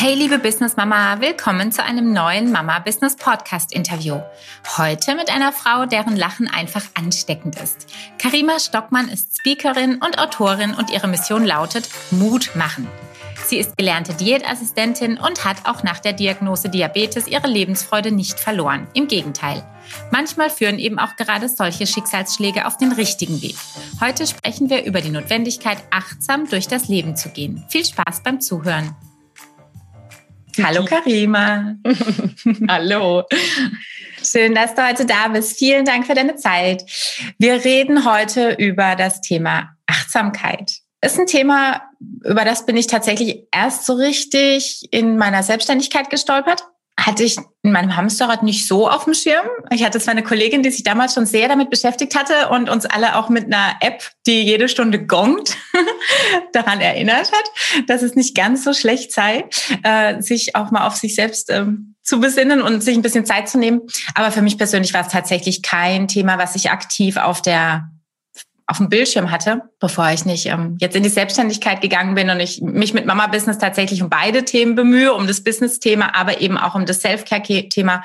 Hey liebe Business Mama, willkommen zu einem neuen Mama Business Podcast Interview. Heute mit einer Frau, deren Lachen einfach ansteckend ist. Karima Stockmann ist Speakerin und Autorin und ihre Mission lautet Mut machen. Sie ist gelernte Diätassistentin und hat auch nach der Diagnose Diabetes ihre Lebensfreude nicht verloren. Im Gegenteil. Manchmal führen eben auch gerade solche Schicksalsschläge auf den richtigen Weg. Heute sprechen wir über die Notwendigkeit, achtsam durch das Leben zu gehen. Viel Spaß beim Zuhören. Hallo Karima. Hallo. Schön, dass du heute da bist. Vielen Dank für deine Zeit. Wir reden heute über das Thema Achtsamkeit. Ist ein Thema, über das bin ich tatsächlich erst so richtig in meiner Selbstständigkeit gestolpert hatte ich in meinem Hamsterrad nicht so auf dem Schirm. Ich hatte zwar eine Kollegin, die sich damals schon sehr damit beschäftigt hatte und uns alle auch mit einer App, die jede Stunde gongt, daran erinnert hat, dass es nicht ganz so schlecht sei, äh, sich auch mal auf sich selbst ähm, zu besinnen und sich ein bisschen Zeit zu nehmen. Aber für mich persönlich war es tatsächlich kein Thema, was ich aktiv auf der auf dem Bildschirm hatte, bevor ich nicht ähm, jetzt in die Selbstständigkeit gegangen bin und ich mich mit Mama Business tatsächlich um beide Themen bemühe, um das Business-Thema, aber eben auch um das Self-Care-Thema,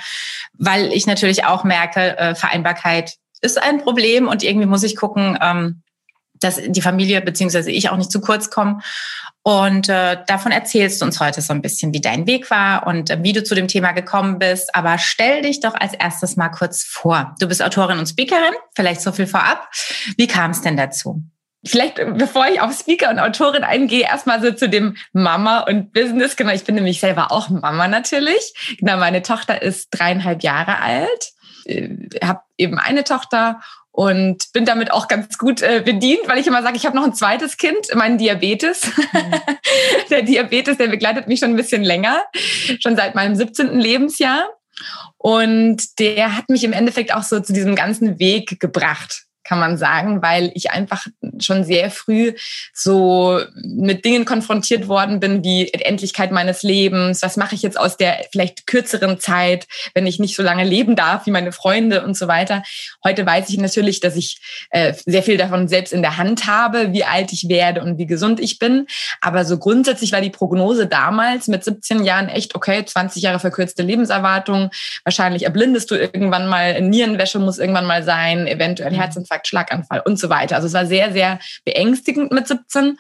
weil ich natürlich auch merke, äh, Vereinbarkeit ist ein Problem und irgendwie muss ich gucken, ähm, dass die Familie beziehungsweise ich auch nicht zu kurz kommen. Und äh, davon erzählst du uns heute so ein bisschen, wie dein Weg war und äh, wie du zu dem Thema gekommen bist. Aber stell dich doch als erstes mal kurz vor. Du bist Autorin und Speakerin, vielleicht so viel vorab. Wie kam es denn dazu? Vielleicht, bevor ich auf Speaker und Autorin eingehe, erstmal so zu dem Mama und Business. Genau, ich bin nämlich selber auch Mama natürlich. Genau, meine Tochter ist dreieinhalb Jahre alt. Äh, habe eben eine Tochter und bin damit auch ganz gut äh, bedient, weil ich immer sage, ich habe noch ein zweites Kind, meinen Diabetes. Mhm. der Diabetes, der begleitet mich schon ein bisschen länger, schon seit meinem 17. Lebensjahr. Und der hat mich im Endeffekt auch so zu diesem ganzen Weg gebracht kann man sagen, weil ich einfach schon sehr früh so mit Dingen konfrontiert worden bin wie Endlichkeit meines Lebens. Was mache ich jetzt aus der vielleicht kürzeren Zeit, wenn ich nicht so lange leben darf wie meine Freunde und so weiter. Heute weiß ich natürlich, dass ich äh, sehr viel davon selbst in der Hand habe, wie alt ich werde und wie gesund ich bin. Aber so grundsätzlich war die Prognose damals mit 17 Jahren echt okay, 20 Jahre verkürzte Lebenserwartung. Wahrscheinlich erblindest du irgendwann mal, Nierenwäsche muss irgendwann mal sein, eventuell mhm. Herzinfarkt Herzinfarkt, Schlaganfall und so weiter. Also es war sehr, sehr beängstigend mit 17.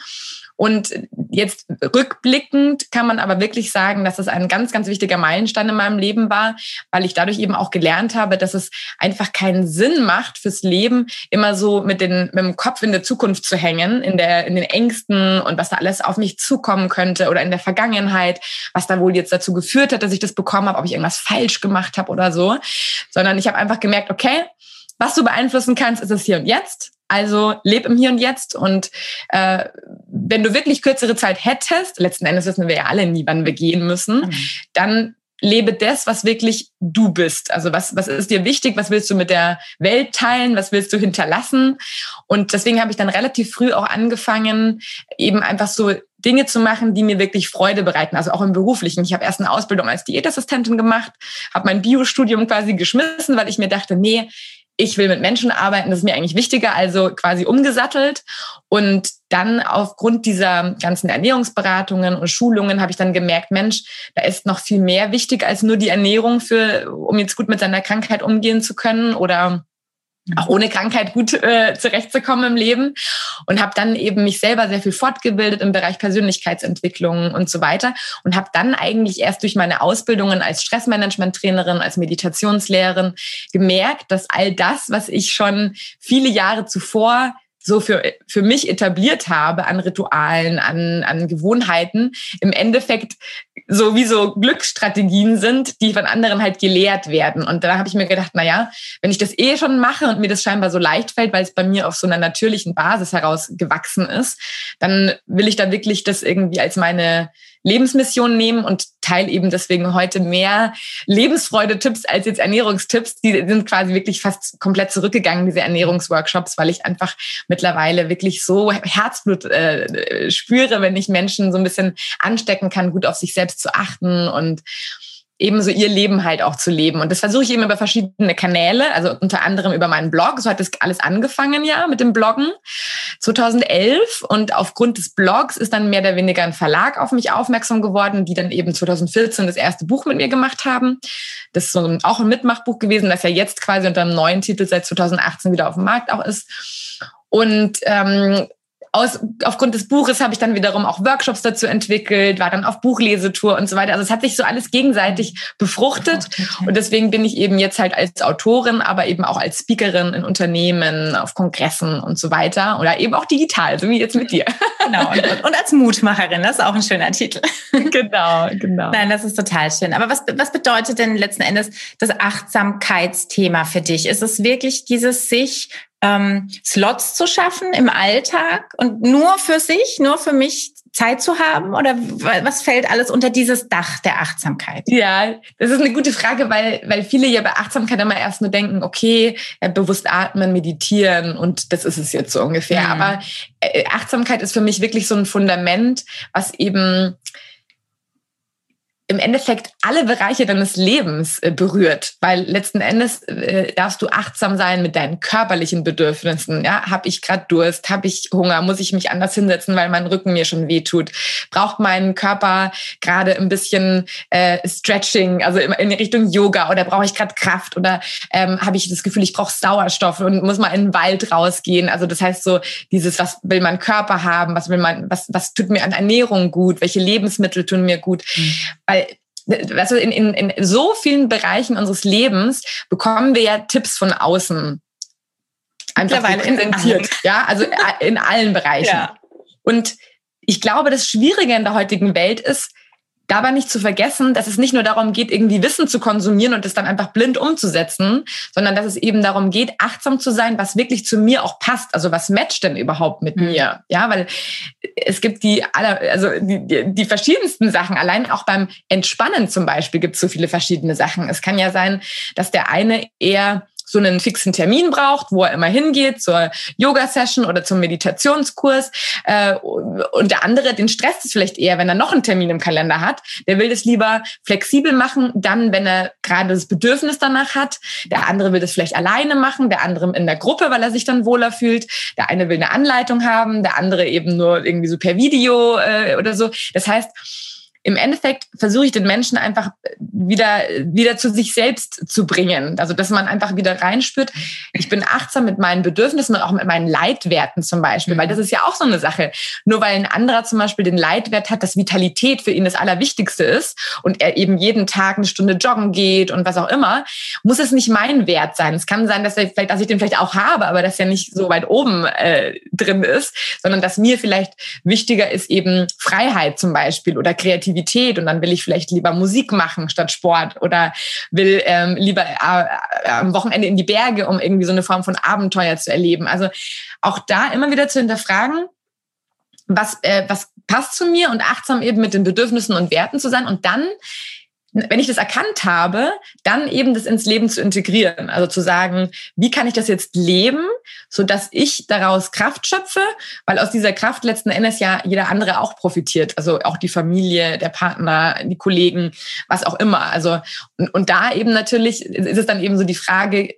Und jetzt rückblickend kann man aber wirklich sagen, dass es ein ganz, ganz wichtiger Meilenstein in meinem Leben war, weil ich dadurch eben auch gelernt habe, dass es einfach keinen Sinn macht fürs Leben, immer so mit, den, mit dem Kopf in der Zukunft zu hängen, in, der, in den Ängsten und was da alles auf mich zukommen könnte oder in der Vergangenheit, was da wohl jetzt dazu geführt hat, dass ich das bekommen habe, ob ich irgendwas falsch gemacht habe oder so, sondern ich habe einfach gemerkt, okay, was du beeinflussen kannst, ist es hier und jetzt. Also leb im Hier und Jetzt. Und äh, wenn du wirklich kürzere Zeit hättest, letzten Endes wissen wir ja alle nie, wann wir gehen müssen, mhm. dann lebe das, was wirklich du bist. Also was, was ist dir wichtig? Was willst du mit der Welt teilen? Was willst du hinterlassen? Und deswegen habe ich dann relativ früh auch angefangen, eben einfach so Dinge zu machen, die mir wirklich Freude bereiten, also auch im beruflichen. Ich habe erst eine Ausbildung als Diätassistentin gemacht, habe mein Biostudium quasi geschmissen, weil ich mir dachte, nee, ich will mit Menschen arbeiten, das ist mir eigentlich wichtiger, also quasi umgesattelt. Und dann aufgrund dieser ganzen Ernährungsberatungen und Schulungen habe ich dann gemerkt, Mensch, da ist noch viel mehr wichtig als nur die Ernährung für, um jetzt gut mit seiner Krankheit umgehen zu können oder auch ohne Krankheit gut äh, zurechtzukommen im Leben. Und habe dann eben mich selber sehr viel fortgebildet im Bereich Persönlichkeitsentwicklung und so weiter. Und habe dann eigentlich erst durch meine Ausbildungen als Stressmanagement-Trainerin, als Meditationslehrerin gemerkt, dass all das, was ich schon viele Jahre zuvor so für, für mich etabliert habe an Ritualen, an, an Gewohnheiten, im Endeffekt so wie so Glücksstrategien sind, die von anderen halt gelehrt werden. Und da habe ich mir gedacht, na ja, wenn ich das eh schon mache und mir das scheinbar so leicht fällt, weil es bei mir auf so einer natürlichen Basis heraus gewachsen ist, dann will ich da wirklich das irgendwie als meine Lebensmission nehmen und teile eben deswegen heute mehr Lebensfreude-Tipps als jetzt Ernährungstipps. Die sind quasi wirklich fast komplett zurückgegangen, diese Ernährungsworkshops, weil ich einfach mittlerweile wirklich so Herzblut äh, spüre, wenn ich Menschen so ein bisschen anstecken kann, gut auf sich selbst zu achten und eben so ihr Leben halt auch zu leben. Und das versuche ich eben über verschiedene Kanäle, also unter anderem über meinen Blog. So hat das alles angefangen ja mit dem Bloggen 2011. Und aufgrund des Blogs ist dann mehr oder weniger ein Verlag auf mich aufmerksam geworden, die dann eben 2014 das erste Buch mit mir gemacht haben. Das ist so ein, auch ein Mitmachbuch gewesen, das ja jetzt quasi unter einem neuen Titel seit 2018 wieder auf dem Markt auch ist. Und ähm, aus, aufgrund des Buches habe ich dann wiederum auch Workshops dazu entwickelt, war dann auf Buchlesetour und so weiter. Also es hat sich so alles gegenseitig befruchtet. Und deswegen bin ich eben jetzt halt als Autorin, aber eben auch als Speakerin in Unternehmen, auf Kongressen und so weiter. Oder eben auch digital, so wie jetzt mit dir. Genau. Und, und als Mutmacherin, das ist auch ein schöner Titel. Genau, genau. Nein, das ist total schön. Aber was, was bedeutet denn letzten Endes das Achtsamkeitsthema für dich? Ist es wirklich dieses sich ähm, Slots zu schaffen im Alltag und nur für sich, nur für mich Zeit zu haben? Oder was fällt alles unter dieses Dach der Achtsamkeit? Ja, das ist eine gute Frage, weil, weil viele ja bei Achtsamkeit immer erst nur denken, okay, bewusst atmen, meditieren und das ist es jetzt so ungefähr. Mhm. Aber äh, Achtsamkeit ist für mich wirklich so ein Fundament, was eben im Endeffekt alle Bereiche deines Lebens äh, berührt, weil letzten Endes äh, darfst du achtsam sein mit deinen körperlichen Bedürfnissen. Ja, habe ich gerade Durst, habe ich Hunger, muss ich mich anders hinsetzen, weil mein Rücken mir schon wehtut? Braucht mein Körper gerade ein bisschen äh, Stretching, also in, in Richtung Yoga oder brauche ich gerade Kraft oder ähm, habe ich das Gefühl, ich brauche Sauerstoff und muss mal in den Wald rausgehen? Also das heißt so dieses, was will mein Körper haben, was will mein, was was tut mir an Ernährung gut, welche Lebensmittel tun mir gut, mhm. weil du, in, in, in so vielen Bereichen unseres Lebens bekommen wir ja Tipps von außen. Einfach präsentiert. Ja, also äh, in allen Bereichen. Ja. Und ich glaube, das Schwierige in der heutigen Welt ist, dabei nicht zu vergessen, dass es nicht nur darum geht, irgendwie Wissen zu konsumieren und es dann einfach blind umzusetzen, sondern dass es eben darum geht, achtsam zu sein, was wirklich zu mir auch passt. Also was matcht denn überhaupt mit mhm. mir? Ja, weil es gibt die aller, also die, die, die verschiedensten Sachen. Allein auch beim Entspannen zum Beispiel gibt es so viele verschiedene Sachen. Es kann ja sein, dass der eine eher so einen fixen Termin braucht, wo er immer hingeht zur Yoga-Session oder zum Meditationskurs. Äh, und der andere, den stresst es vielleicht eher, wenn er noch einen Termin im Kalender hat. Der will das lieber flexibel machen, dann, wenn er gerade das Bedürfnis danach hat. Der andere will das vielleicht alleine machen, der andere in der Gruppe, weil er sich dann wohler fühlt. Der eine will eine Anleitung haben, der andere eben nur irgendwie so per Video äh, oder so. Das heißt, im Endeffekt versuche ich den Menschen einfach wieder, wieder zu sich selbst zu bringen. Also, dass man einfach wieder reinspürt. Ich bin achtsam mit meinen Bedürfnissen und auch mit meinen Leitwerten zum Beispiel, weil das ist ja auch so eine Sache. Nur weil ein anderer zum Beispiel den Leitwert hat, dass Vitalität für ihn das Allerwichtigste ist und er eben jeden Tag eine Stunde joggen geht und was auch immer, muss es nicht mein Wert sein. Es kann sein, dass, er vielleicht, dass ich den vielleicht auch habe, aber dass er nicht so weit oben äh, drin ist, sondern dass mir vielleicht wichtiger ist eben Freiheit zum Beispiel oder Kreativität Kreativität und dann will ich vielleicht lieber Musik machen statt Sport oder will ähm, lieber äh, äh, am Wochenende in die Berge, um irgendwie so eine Form von Abenteuer zu erleben. Also auch da immer wieder zu hinterfragen, was, äh, was passt zu mir und achtsam eben mit den Bedürfnissen und Werten zu sein und dann wenn ich das erkannt habe, dann eben das ins Leben zu integrieren. Also zu sagen, wie kann ich das jetzt leben, so dass ich daraus Kraft schöpfe, weil aus dieser Kraft letzten Endes ja jeder andere auch profitiert. Also auch die Familie, der Partner, die Kollegen, was auch immer. Also, und, und da eben natürlich ist es dann eben so die Frage,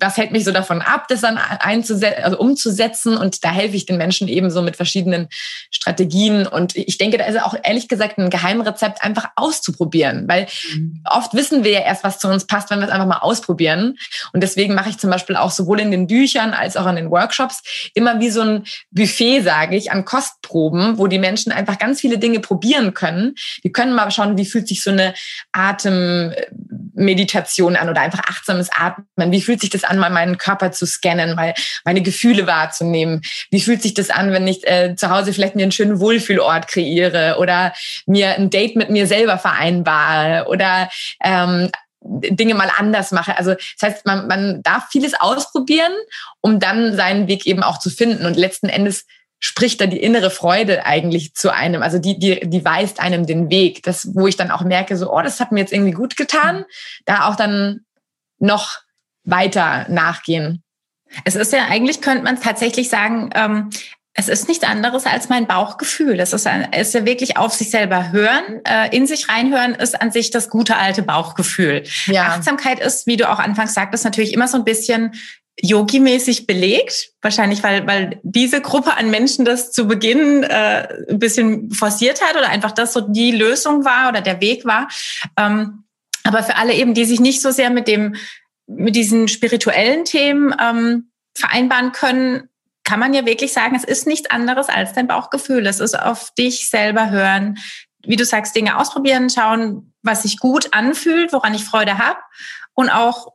was hält mich so davon ab, das dann einzusetzen, also umzusetzen? Und da helfe ich den Menschen eben so mit verschiedenen Strategien. Und ich denke, da ist auch ehrlich gesagt ein Geheimrezept einfach auszuprobieren, weil mhm. oft wissen wir ja erst, was zu uns passt, wenn wir es einfach mal ausprobieren. Und deswegen mache ich zum Beispiel auch sowohl in den Büchern als auch in den Workshops immer wie so ein Buffet, sage ich, an Kostproben, wo die Menschen einfach ganz viele Dinge probieren können. Die können mal schauen, wie fühlt sich so eine Atemmeditation an oder einfach achtsames Atmen. Wie fühlt sich das an, mal meinen Körper zu scannen, mal meine Gefühle wahrzunehmen? Wie fühlt sich das an, wenn ich äh, zu Hause vielleicht mir einen schönen Wohlfühlort kreiere oder mir ein Date mit mir selber vereinbare oder ähm, Dinge mal anders mache. Also das heißt, man, man darf vieles ausprobieren, um dann seinen Weg eben auch zu finden. Und letzten Endes spricht da die innere Freude eigentlich zu einem. Also die, die, die weist einem den Weg. Das, wo ich dann auch merke, so, oh, das hat mir jetzt irgendwie gut getan, da auch dann noch weiter nachgehen. Es ist ja eigentlich, könnte man tatsächlich sagen, ähm, es ist nichts anderes als mein Bauchgefühl. Das ist, ein, ist ja wirklich auf sich selber hören, äh, in sich reinhören, ist an sich das gute alte Bauchgefühl. Ja. Achtsamkeit ist, wie du auch anfangs sagtest, natürlich immer so ein bisschen Yogi-mäßig belegt. Wahrscheinlich, weil, weil diese Gruppe an Menschen das zu Beginn äh, ein bisschen forciert hat oder einfach das so die Lösung war oder der Weg war. Ähm, aber für alle eben, die sich nicht so sehr mit dem, mit diesen spirituellen Themen ähm, vereinbaren können, kann man ja wirklich sagen, es ist nichts anderes als dein Bauchgefühl. Es ist auf dich selber hören, wie du sagst, Dinge ausprobieren, schauen, was sich gut anfühlt, woran ich Freude habe und auch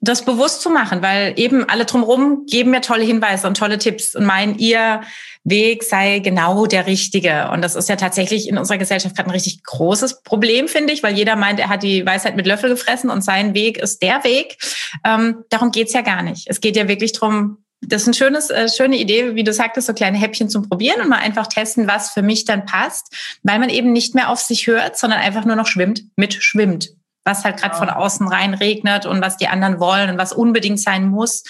das bewusst zu machen, weil eben alle drumherum geben mir tolle Hinweise und tolle Tipps und meinen, ihr Weg sei genau der richtige. Und das ist ja tatsächlich in unserer Gesellschaft gerade ein richtig großes Problem, finde ich, weil jeder meint, er hat die Weisheit mit Löffel gefressen und sein Weg ist der Weg. Ähm, darum geht's ja gar nicht. Es geht ja wirklich drum das ist eine schönes, äh, schöne Idee, wie du sagtest, so kleine Häppchen zum Probieren und mal einfach testen, was für mich dann passt, weil man eben nicht mehr auf sich hört, sondern einfach nur noch schwimmt, mitschwimmt. Was halt gerade von außen rein regnet und was die anderen wollen und was unbedingt sein muss.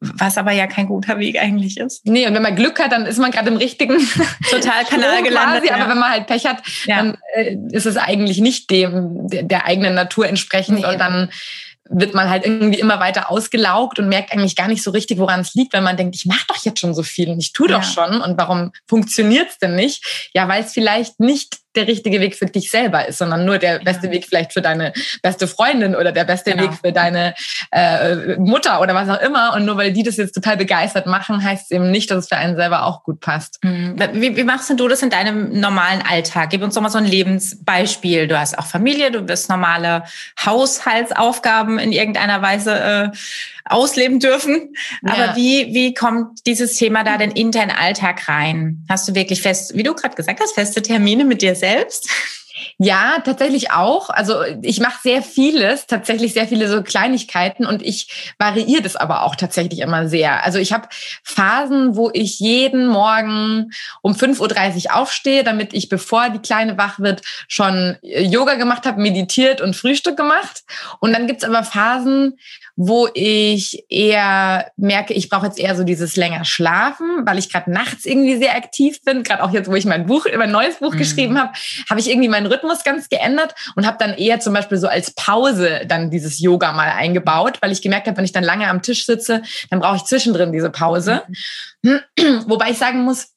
Was aber ja kein guter Weg eigentlich ist. Nee, und wenn man Glück hat, dann ist man gerade im richtigen Total Kanal gelandet. Quasi, ja. Aber wenn man halt Pech hat, ja. dann äh, ist es eigentlich nicht dem der, der eigenen Natur entsprechend nee. und dann wird man halt irgendwie immer weiter ausgelaugt und merkt eigentlich gar nicht so richtig, woran es liegt, weil man denkt, ich mache doch jetzt schon so viel und ich tue doch ja. schon und warum funktioniert es denn nicht? Ja, weil es vielleicht nicht der richtige Weg für dich selber ist, sondern nur der beste Weg vielleicht für deine beste Freundin oder der beste genau. Weg für deine äh, Mutter oder was auch immer. Und nur weil die das jetzt total begeistert machen, heißt es eben nicht, dass es für einen selber auch gut passt. Mhm. Wie, wie machst du das in deinem normalen Alltag? Gib uns doch mal so ein Lebensbeispiel. Du hast auch Familie, du wirst normale Haushaltsaufgaben in irgendeiner Weise äh, ausleben dürfen. Ja. Aber wie, wie kommt dieses Thema da denn in deinen Alltag rein? Hast du wirklich fest, wie du gerade gesagt hast, feste Termine mit dir selbst? Ja, tatsächlich auch. Also ich mache sehr vieles, tatsächlich sehr viele so Kleinigkeiten und ich variiere das aber auch tatsächlich immer sehr. Also ich habe Phasen, wo ich jeden Morgen um 5.30 Uhr aufstehe, damit ich, bevor die Kleine wach wird, schon Yoga gemacht habe, meditiert und Frühstück gemacht. Und dann gibt's aber Phasen, wo ich eher merke, ich brauche jetzt eher so dieses länger schlafen, weil ich gerade nachts irgendwie sehr aktiv bin. Gerade auch jetzt, wo ich mein Buch, mein neues Buch mhm. geschrieben habe, habe ich irgendwie meinen Rhythmus ganz geändert und habe dann eher zum Beispiel so als Pause dann dieses Yoga mal eingebaut, weil ich gemerkt habe, wenn ich dann lange am Tisch sitze, dann brauche ich zwischendrin diese Pause. Mhm. Wobei ich sagen muss,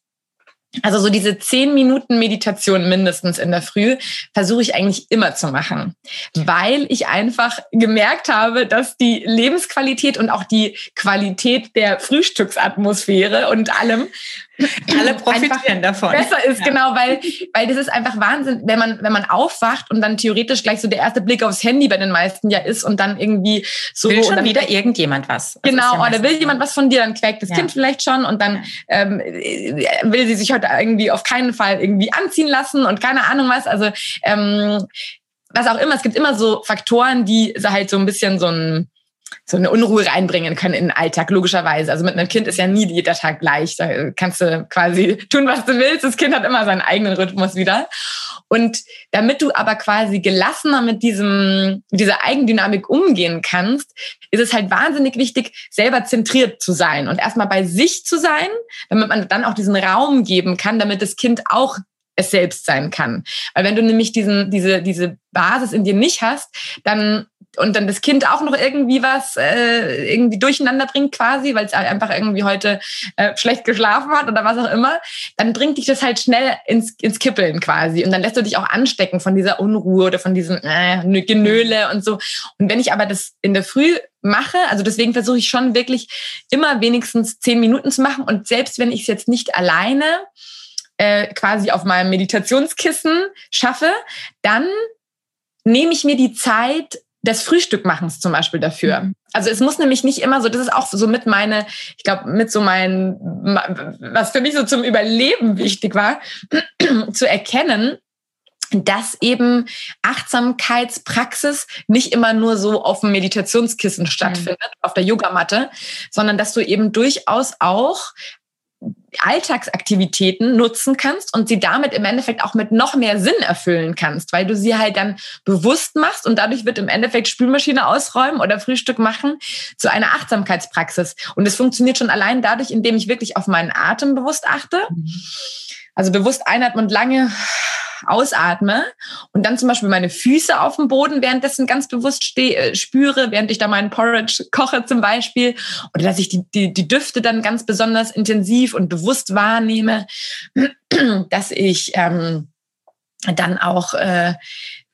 also so diese zehn Minuten Meditation mindestens in der Früh versuche ich eigentlich immer zu machen, weil ich einfach gemerkt habe, dass die Lebensqualität und auch die Qualität der Frühstücksatmosphäre und allem alle profitieren davon. Besser ist, ja. genau, weil, weil das ist einfach Wahnsinn, wenn man, wenn man aufwacht und dann theoretisch gleich so der erste Blick aufs Handy bei den meisten ja ist und dann irgendwie so. Will schon wieder irgendjemand was. Das genau, ja oder will jemand was von dir, dann quäkt das ja. Kind vielleicht schon und dann ähm, will sie sich heute irgendwie auf keinen Fall irgendwie anziehen lassen und keine Ahnung was. Also ähm, was auch immer, es gibt immer so Faktoren, die halt so ein bisschen so ein so eine Unruhe reinbringen können in den Alltag, logischerweise. Also mit einem Kind ist ja nie jeder Tag gleich. Da kannst du quasi tun, was du willst. Das Kind hat immer seinen eigenen Rhythmus wieder. Und damit du aber quasi gelassener mit diesem, mit dieser Eigendynamik umgehen kannst, ist es halt wahnsinnig wichtig, selber zentriert zu sein und erstmal bei sich zu sein, damit man dann auch diesen Raum geben kann, damit das Kind auch es selbst sein kann. Weil wenn du nämlich diesen, diese, diese Basis in dir nicht hast, dann und dann das Kind auch noch irgendwie was äh, irgendwie durcheinander bringt quasi, weil es einfach irgendwie heute äh, schlecht geschlafen hat oder was auch immer, dann bringt dich das halt schnell ins, ins Kippeln quasi und dann lässt du dich auch anstecken von dieser Unruhe oder von diesem äh, Genöle und so. Und wenn ich aber das in der Früh mache, also deswegen versuche ich schon wirklich immer wenigstens zehn Minuten zu machen und selbst wenn ich es jetzt nicht alleine äh, quasi auf meinem Meditationskissen schaffe, dann nehme ich mir die Zeit des Frühstückmachens zum Beispiel dafür. Mhm. Also es muss nämlich nicht immer so, das ist auch so mit meine, ich glaube, mit so mein, was für mich so zum Überleben wichtig war, zu erkennen, dass eben Achtsamkeitspraxis nicht immer nur so auf dem Meditationskissen stattfindet, mhm. auf der Yogamatte, sondern dass du eben durchaus auch Alltagsaktivitäten nutzen kannst und sie damit im Endeffekt auch mit noch mehr Sinn erfüllen kannst, weil du sie halt dann bewusst machst und dadurch wird im Endeffekt Spülmaschine ausräumen oder Frühstück machen zu einer Achtsamkeitspraxis. Und es funktioniert schon allein dadurch, indem ich wirklich auf meinen Atem bewusst achte. Mhm. Also bewusst einatmen und lange ausatme und dann zum Beispiel meine Füße auf dem Boden währenddessen ganz bewusst stehe, äh, spüre, während ich da meinen Porridge koche zum Beispiel, oder dass ich die, die, die Düfte dann ganz besonders intensiv und bewusst wahrnehme, dass ich ähm, dann auch äh,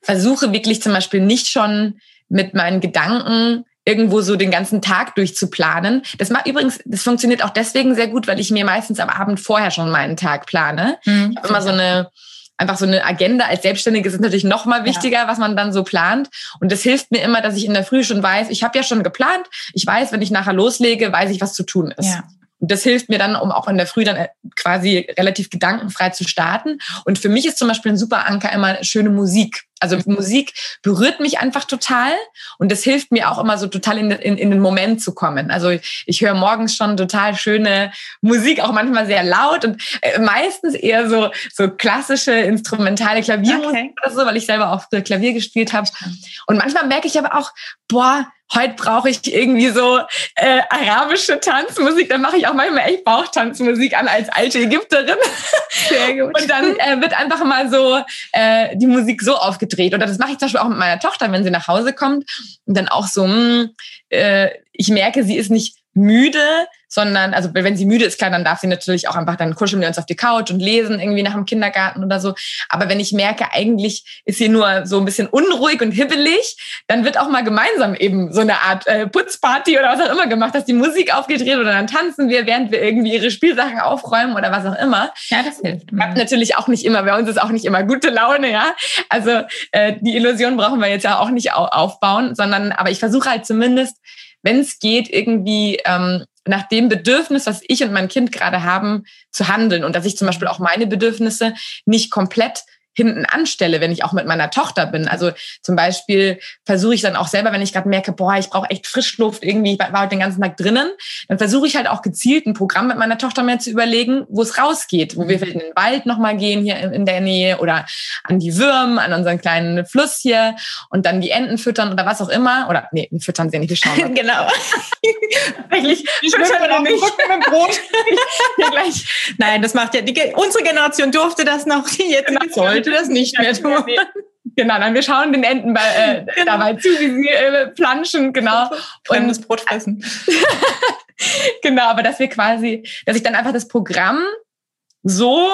versuche wirklich zum Beispiel nicht schon mit meinen Gedanken irgendwo so den ganzen Tag durchzuplanen. Das macht übrigens, das funktioniert auch deswegen sehr gut, weil ich mir meistens am Abend vorher schon meinen Tag plane. Mhm. Ich habe immer so eine einfach so eine Agenda als Selbstständige ist natürlich noch mal wichtiger, ja. was man dann so plant. Und das hilft mir immer, dass ich in der Früh schon weiß, ich habe ja schon geplant, ich weiß, wenn ich nachher loslege, weiß ich, was zu tun ist. Ja. Und das hilft mir dann, um auch in der Früh dann äh, quasi relativ gedankenfrei zu starten. Und für mich ist zum Beispiel ein super Anker immer schöne Musik. Also Musik berührt mich einfach total und das hilft mir auch immer so total in, in, in den Moment zu kommen. Also ich, ich höre morgens schon total schöne Musik, auch manchmal sehr laut und äh, meistens eher so, so klassische instrumentale Klaviermusik okay. oder so, weil ich selber auch Klavier gespielt habe. Und manchmal merke ich aber auch, boah, heute brauche ich irgendwie so äh, arabische Tanzmusik. Dann mache ich auch manchmal echt Bauchtanzmusik an als alte Ägypterin. Sehr gut. Und dann äh, wird einfach mal so äh, die Musik so aufgedreht. Oder das mache ich zum Beispiel auch mit meiner Tochter, wenn sie nach Hause kommt und dann auch so, mh, hm, äh, ich merke, sie ist nicht müde, sondern, also wenn sie müde ist, klar, dann darf sie natürlich auch einfach, dann kuscheln wir uns auf die Couch und lesen irgendwie nach dem Kindergarten oder so. Aber wenn ich merke, eigentlich ist sie nur so ein bisschen unruhig und hibbelig, dann wird auch mal gemeinsam eben so eine Art äh, Putzparty oder was auch immer gemacht, dass die Musik aufgedreht oder dann tanzen wir, während wir irgendwie ihre Spielsachen aufräumen oder was auch immer. Ja, das hilft. Klappt natürlich auch nicht immer. Bei uns ist auch nicht immer gute Laune, ja. Also äh, die Illusion brauchen wir jetzt ja auch nicht aufbauen, sondern, aber ich versuche halt zumindest, wenn es geht, irgendwie ähm, nach dem Bedürfnis, was ich und mein Kind gerade haben, zu handeln und dass ich zum Beispiel auch meine Bedürfnisse nicht komplett hinten anstelle, wenn ich auch mit meiner Tochter bin. Also zum Beispiel versuche ich dann auch selber, wenn ich gerade merke, boah, ich brauche echt Frischluft, irgendwie, ich war heute den ganzen Tag drinnen, dann versuche ich halt auch gezielt ein Programm mit meiner Tochter mehr zu überlegen, wo es rausgeht, wo wir vielleicht in den Wald nochmal gehen hier in der Nähe oder an die Würm, an unseren kleinen Fluss hier und dann die Enten füttern oder was auch immer. Oder nee, füttern sie nicht, wir schauen. genau. Eigentlich füttern wir nicht. Mit Brot. gleich. Nein, das macht ja die, unsere Generation durfte das noch jetzt genau. soll sollte das nicht mehr tun. Genau, dann wir schauen den Enten bei, äh, genau. dabei zu, wie sie äh, planschen, genau. Und das Brot fressen. genau, aber dass wir quasi, dass ich dann einfach das Programm so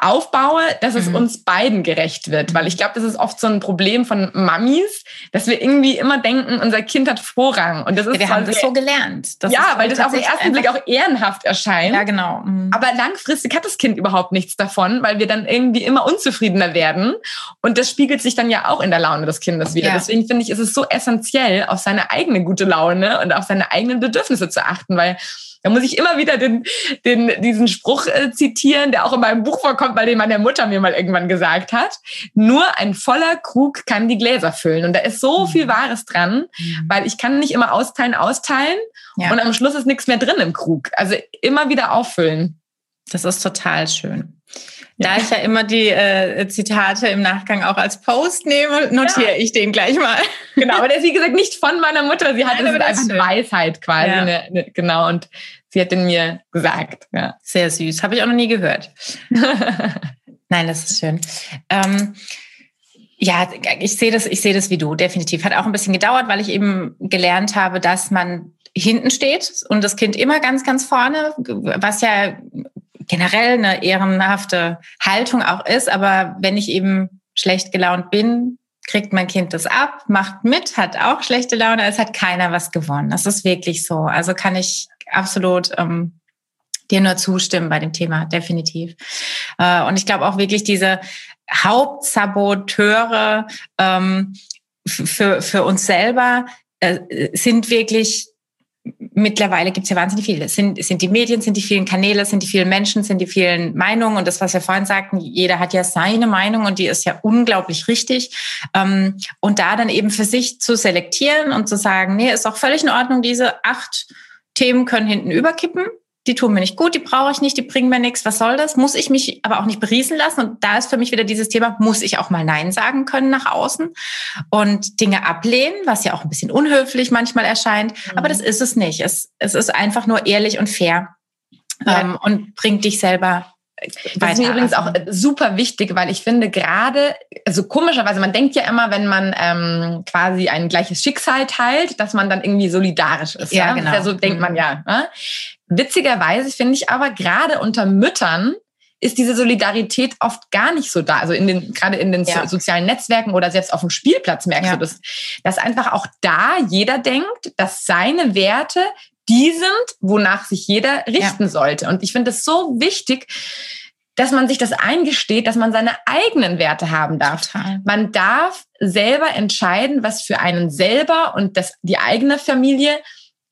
aufbaue, dass es mhm. uns beiden gerecht wird. Weil ich glaube, das ist oft so ein Problem von Mamis, dass wir irgendwie immer denken, unser Kind hat Vorrang. Und das ist ja, wir haben das so gelernt. Das ja, weil das auf den ersten Blick auch ehrenhaft erscheint. Ja, genau. Mhm. Aber langfristig hat das Kind überhaupt nichts davon, weil wir dann irgendwie immer unzufriedener werden. Und das spiegelt sich dann ja auch in der Laune des Kindes wieder. Ja. Deswegen finde ich, ist es so essentiell, auf seine eigene gute Laune und auf seine eigenen Bedürfnisse zu achten, weil da muss ich immer wieder den, den, diesen Spruch äh, zitieren, der auch in meinem Buch vorkommt, weil den meine Mutter mir mal irgendwann gesagt hat. Nur ein voller Krug kann die Gläser füllen. Und da ist so mhm. viel Wahres dran, mhm. weil ich kann nicht immer austeilen, austeilen ja. und am Schluss ist nichts mehr drin im Krug. Also immer wieder auffüllen. Das ist total schön. Da ich ja immer die äh, Zitate im Nachgang auch als Post nehme, notiere ja. ich den gleich mal. Genau, aber der ist wie gesagt nicht von meiner Mutter. Sie hat Nein, das ist einfach eine Weisheit quasi. Ja. Eine, eine, genau, und sie hat den mir gesagt. Ja. Sehr süß. Habe ich auch noch nie gehört. Nein, das ist schön. Ähm, ja, ich sehe das, ich sehe das wie du, definitiv. Hat auch ein bisschen gedauert, weil ich eben gelernt habe, dass man hinten steht und das Kind immer ganz, ganz vorne, was ja generell eine ehrenhafte Haltung auch ist. Aber wenn ich eben schlecht gelaunt bin, kriegt mein Kind das ab, macht mit, hat auch schlechte Laune. Es hat keiner was gewonnen. Das ist wirklich so. Also kann ich absolut ähm, dir nur zustimmen bei dem Thema, definitiv. Äh, und ich glaube auch wirklich diese Hauptsaboteure ähm, für, für uns selber äh, sind wirklich mittlerweile gibt es ja wahnsinnig viele. Sind, sind die Medien, sind die vielen Kanäle, sind die vielen Menschen, sind die vielen Meinungen und das, was wir vorhin sagten, jeder hat ja seine Meinung und die ist ja unglaublich richtig. Ähm, und da dann eben für sich zu selektieren und zu sagen, nee, ist auch völlig in Ordnung, diese acht Themen können hinten überkippen die tun mir nicht gut, die brauche ich nicht, die bringen mir nichts, was soll das? Muss ich mich aber auch nicht beriesen lassen? Und da ist für mich wieder dieses Thema, muss ich auch mal Nein sagen können nach außen und Dinge ablehnen, was ja auch ein bisschen unhöflich manchmal erscheint. Mhm. Aber das ist es nicht. Es, es ist einfach nur ehrlich und fair ja. ähm, und bringt dich selber das ist mir übrigens auch super wichtig, weil ich finde gerade, also komischerweise, man denkt ja immer, wenn man ähm, quasi ein gleiches Schicksal teilt, dass man dann irgendwie solidarisch ist. Ja, ja? genau. Ja so denkt man mhm. ja. Ne? Witzigerweise finde ich aber gerade unter Müttern ist diese Solidarität oft gar nicht so da. Also in den, gerade in den ja. sozialen Netzwerken oder selbst auf dem Spielplatz merkst ja. du das, dass einfach auch da jeder denkt, dass seine Werte die sind, wonach sich jeder richten ja. sollte. Und ich finde es so wichtig, dass man sich das eingesteht, dass man seine eigenen Werte haben darf. Total. Man darf selber entscheiden, was für einen selber und das, die eigene Familie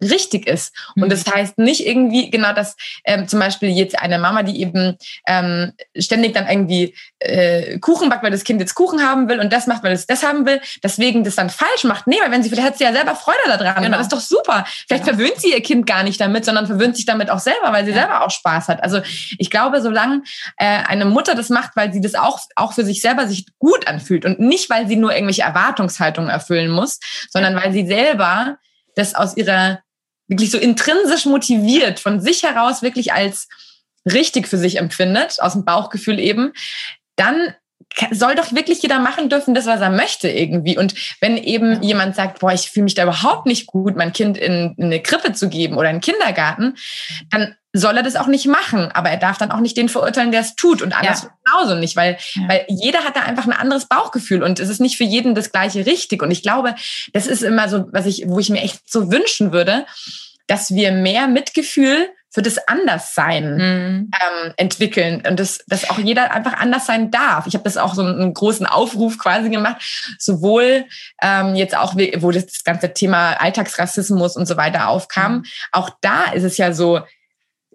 richtig ist. Und mhm. das heißt nicht irgendwie genau, dass ähm, zum Beispiel jetzt eine Mama, die eben ähm, ständig dann irgendwie äh, Kuchen backt, weil das Kind jetzt Kuchen haben will und das macht, weil es das haben will, deswegen das dann falsch macht. Nee, weil wenn sie, vielleicht hat sie ja selber Freude daran. Genau. Das ist doch super. Vielleicht genau. verwöhnt sie ihr Kind gar nicht damit, sondern verwöhnt sich damit auch selber, weil sie ja. selber auch Spaß hat. Also ich glaube, solange äh, eine Mutter das macht, weil sie das auch, auch für sich selber sich gut anfühlt und nicht, weil sie nur irgendwelche Erwartungshaltungen erfüllen muss, sondern ja. weil sie selber das aus ihrer wirklich so intrinsisch motiviert, von sich heraus wirklich als richtig für sich empfindet, aus dem Bauchgefühl eben, dann soll doch wirklich jeder machen dürfen, das, was er möchte irgendwie. Und wenn eben jemand sagt, boah, ich fühle mich da überhaupt nicht gut, mein Kind in, in eine Krippe zu geben oder in den Kindergarten, dann soll er das auch nicht machen. Aber er darf dann auch nicht den verurteilen, der es tut und anders ja. genauso nicht, weil, ja. weil jeder hat da einfach ein anderes Bauchgefühl und es ist nicht für jeden das gleiche richtig. Und ich glaube, das ist immer so, was ich, wo ich mir echt so wünschen würde, dass wir mehr Mitgefühl für das Anderssein mhm. ähm, entwickeln und dass, dass auch jeder einfach anders sein darf. Ich habe das auch so einen großen Aufruf quasi gemacht, sowohl ähm, jetzt auch, wo das ganze Thema Alltagsrassismus und so weiter aufkam, mhm. auch da ist es ja so,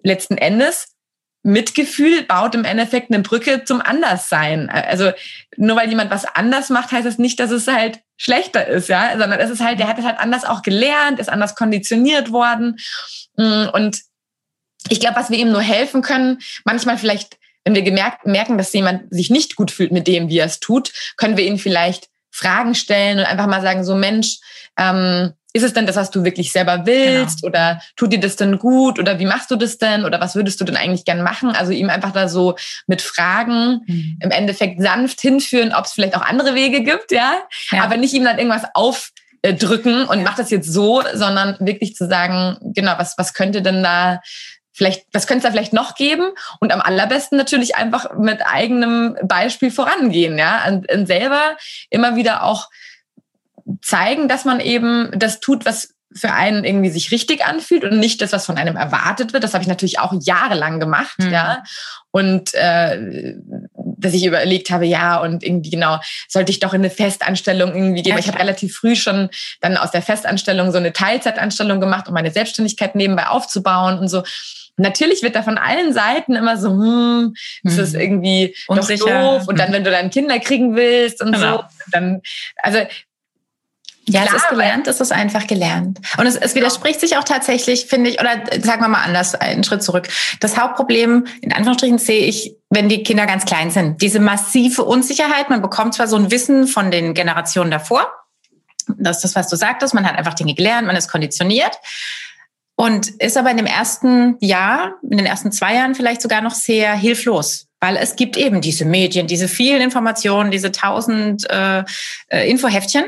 letzten Endes, Mitgefühl baut im Endeffekt eine Brücke zum Anderssein. Also nur weil jemand was anders macht, heißt es das nicht, dass es halt schlechter ist, ja, sondern es ist halt, der hat es halt anders auch gelernt, ist anders konditioniert worden. Mm, und ich glaube, was wir ihm nur helfen können, manchmal vielleicht, wenn wir gemerkt, merken, dass jemand sich nicht gut fühlt mit dem, wie er es tut, können wir ihn vielleicht Fragen stellen und einfach mal sagen, so Mensch, ähm, ist es denn das, was du wirklich selber willst? Genau. Oder tut dir das denn gut? Oder wie machst du das denn? Oder was würdest du denn eigentlich gern machen? Also ihm einfach da so mit Fragen mhm. im Endeffekt sanft hinführen, ob es vielleicht auch andere Wege gibt, ja? ja. Aber nicht ihm dann irgendwas aufdrücken und ja. mach das jetzt so, sondern wirklich zu sagen, genau, was, was könnte denn da vielleicht, was könnte es da vielleicht noch geben? Und am allerbesten natürlich einfach mit eigenem Beispiel vorangehen, ja? Und, und selber immer wieder auch zeigen, dass man eben das tut, was für einen irgendwie sich richtig anfühlt und nicht das, was von einem erwartet wird. Das habe ich natürlich auch jahrelang gemacht, mhm. ja. Und äh, dass ich überlegt habe, ja, und irgendwie genau, sollte ich doch in eine Festanstellung irgendwie gehen. Ja, ich habe relativ früh schon dann aus der Festanstellung so eine Teilzeitanstellung gemacht, um meine Selbstständigkeit nebenbei aufzubauen und so. Natürlich wird da von allen Seiten immer so, hm, ist das mhm. irgendwie Unsicher. doch doof. Und dann, mhm. wenn du dann Kinder kriegen willst und genau. so, dann, also ja, Klar, es ist gelernt, es ist einfach gelernt. Und es, es widerspricht sich auch tatsächlich, finde ich, oder sagen wir mal anders, einen Schritt zurück. Das Hauptproblem, in Anführungsstrichen, sehe ich, wenn die Kinder ganz klein sind. Diese massive Unsicherheit, man bekommt zwar so ein Wissen von den Generationen davor, das ist das, was du sagtest, man hat einfach Dinge gelernt, man ist konditioniert und ist aber in dem ersten Jahr, in den ersten zwei Jahren vielleicht sogar noch sehr hilflos, weil es gibt eben diese Medien, diese vielen Informationen, diese tausend äh, äh Infoheftchen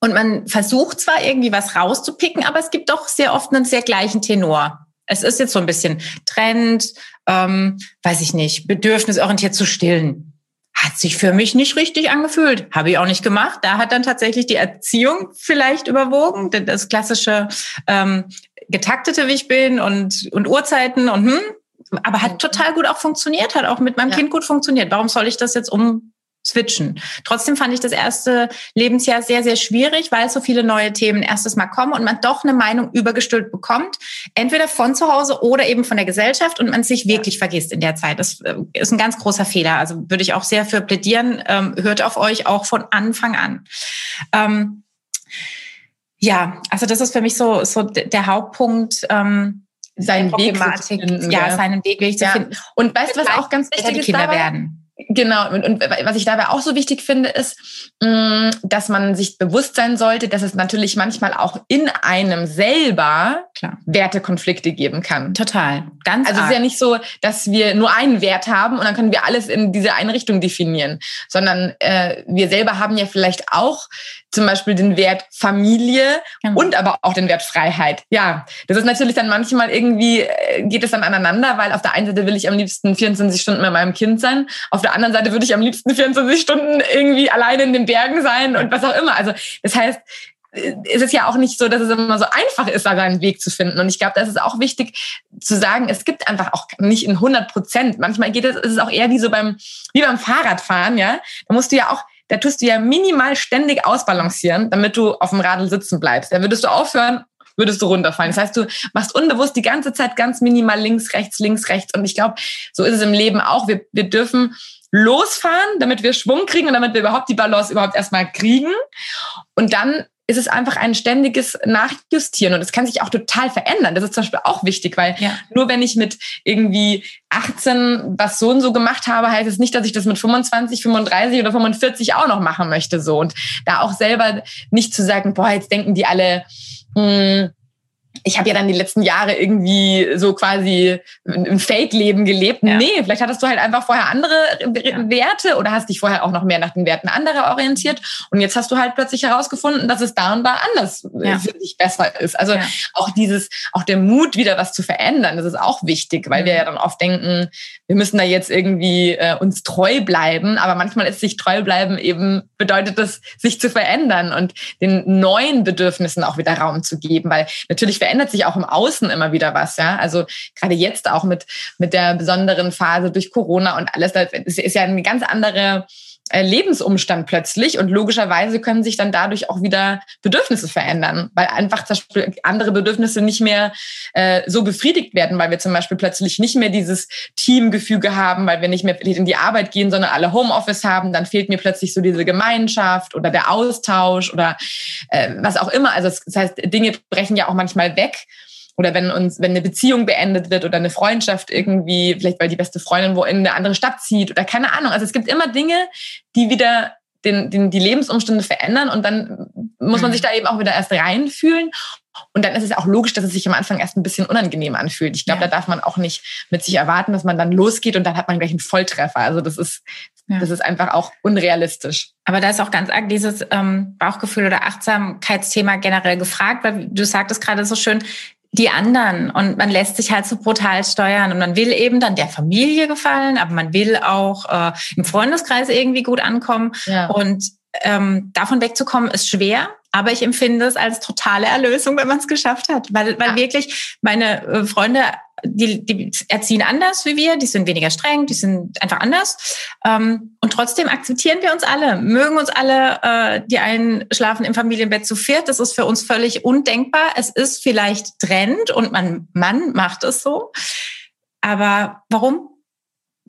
und man versucht zwar irgendwie was rauszupicken, aber es gibt doch sehr oft einen sehr gleichen Tenor. Es ist jetzt so ein bisschen Trend, ähm, weiß ich nicht, bedürfnisorientiert zu stillen. Hat sich für mich nicht richtig angefühlt. Habe ich auch nicht gemacht. Da hat dann tatsächlich die Erziehung vielleicht überwogen. Das klassische ähm, getaktete, wie ich bin und, und Uhrzeiten und hm, aber hat total gut auch funktioniert, hat auch mit meinem ja. Kind gut funktioniert. Warum soll ich das jetzt um switchen. Trotzdem fand ich das erste Lebensjahr sehr, sehr schwierig, weil so viele neue Themen erstes Mal kommen und man doch eine Meinung übergestülpt bekommt, entweder von zu Hause oder eben von der Gesellschaft und man sich wirklich vergisst in der Zeit. Das äh, ist ein ganz großer Fehler. Also würde ich auch sehr für plädieren. Ähm, hört auf euch auch von Anfang an. Ähm, ja, also das ist für mich so, so der Hauptpunkt. Ähm, seinen Weg zu finden. Ja, seinen Weg wirklich zu finden. Und weißt du, was auch ganz wichtig ist Kinder dabei? werden. Genau, und, und, was ich dabei auch so wichtig finde, ist, mm, dass man sich bewusst sein sollte, dass es natürlich manchmal auch in einem selber Klar. Wertekonflikte geben kann. Total, ganz Also arg. es ist ja nicht so, dass wir nur einen Wert haben und dann können wir alles in diese eine Richtung definieren, sondern äh, wir selber haben ja vielleicht auch zum Beispiel den Wert Familie genau. und aber auch den Wert Freiheit. Ja, das ist natürlich dann manchmal irgendwie, äh, geht es dann aneinander, weil auf der einen Seite will ich am liebsten 24 Stunden mit meinem Kind sein, auf der anderen Seite würde ich am liebsten 24 Stunden irgendwie alleine in den Bergen sein und was auch immer. Also das heißt, äh, es ist ja auch nicht so, dass es immer so einfach ist, da seinen Weg zu finden. Und ich glaube, das ist auch wichtig zu sagen, es gibt einfach auch nicht in 100 Prozent. Manchmal geht es, ist es auch eher wie so beim, wie beim Fahrradfahren, ja. Da musst du ja auch da tust du ja minimal ständig ausbalancieren, damit du auf dem Radl sitzen bleibst. Da würdest du aufhören, würdest du runterfallen. Das heißt, du machst unbewusst die ganze Zeit ganz minimal links, rechts, links, rechts. Und ich glaube, so ist es im Leben auch. Wir, wir dürfen losfahren, damit wir Schwung kriegen und damit wir überhaupt die Balance überhaupt erstmal kriegen. Und dann ist es einfach ein ständiges Nachjustieren und es kann sich auch total verändern. Das ist zum Beispiel auch wichtig, weil ja. nur wenn ich mit irgendwie 18 was so und so gemacht habe, heißt es nicht, dass ich das mit 25, 35 oder 45 auch noch machen möchte. So und da auch selber nicht zu sagen, boah, jetzt denken die alle, mh, hm, ich habe ja dann die letzten Jahre irgendwie so quasi ein Fake-Leben gelebt. Ja. Nee, vielleicht hattest du halt einfach vorher andere ja. Werte oder hast dich vorher auch noch mehr nach den Werten anderer orientiert. Und jetzt hast du halt plötzlich herausgefunden, dass es da und da anders ja. für dich besser ist. Also auch dieses, auch der Mut, wieder was zu verändern, das ist auch wichtig, weil mhm. wir ja dann oft denken, wir müssen da jetzt irgendwie äh, uns treu bleiben. Aber manchmal ist sich treu bleiben eben, bedeutet das, sich zu verändern und den neuen Bedürfnissen auch wieder Raum zu geben. Weil natürlich verändert sich auch im Außen immer wieder was, ja. Also gerade jetzt auch mit, mit der besonderen Phase durch Corona und alles, das ist ja eine ganz andere Lebensumstand plötzlich und logischerweise können sich dann dadurch auch wieder Bedürfnisse verändern, weil einfach zum Beispiel andere Bedürfnisse nicht mehr äh, so befriedigt werden, weil wir zum Beispiel plötzlich nicht mehr dieses Teamgefüge haben, weil wir nicht mehr in die Arbeit gehen, sondern alle Homeoffice haben, dann fehlt mir plötzlich so diese Gemeinschaft oder der Austausch oder äh, was auch immer. Also das heißt, Dinge brechen ja auch manchmal weg oder wenn uns, wenn eine Beziehung beendet wird oder eine Freundschaft irgendwie, vielleicht weil die beste Freundin wo in eine andere Stadt zieht oder keine Ahnung. Also es gibt immer Dinge, die wieder den, den, die Lebensumstände verändern und dann muss man mhm. sich da eben auch wieder erst reinfühlen. Und dann ist es auch logisch, dass es sich am Anfang erst ein bisschen unangenehm anfühlt. Ich glaube, ja. da darf man auch nicht mit sich erwarten, dass man dann losgeht und dann hat man gleich einen Volltreffer. Also das ist, ja. das ist einfach auch unrealistisch. Aber da ist auch ganz arg dieses ähm, Bauchgefühl oder Achtsamkeitsthema generell gefragt, weil du sagtest gerade so schön, die anderen. Und man lässt sich halt so brutal steuern. Und man will eben dann der Familie gefallen, aber man will auch äh, im Freundeskreis irgendwie gut ankommen. Ja. und ähm, davon wegzukommen ist schwer, aber ich empfinde es als totale Erlösung, wenn man es geschafft hat, weil, weil ja. wirklich meine äh, Freunde die, die erziehen anders wie wir, die sind weniger streng, die sind einfach anders. Ähm, und trotzdem akzeptieren wir uns alle, mögen uns alle. Äh, die einen schlafen im Familienbett zu viert. Das ist für uns völlig undenkbar. Es ist vielleicht Trend und man, man macht es so. Aber warum?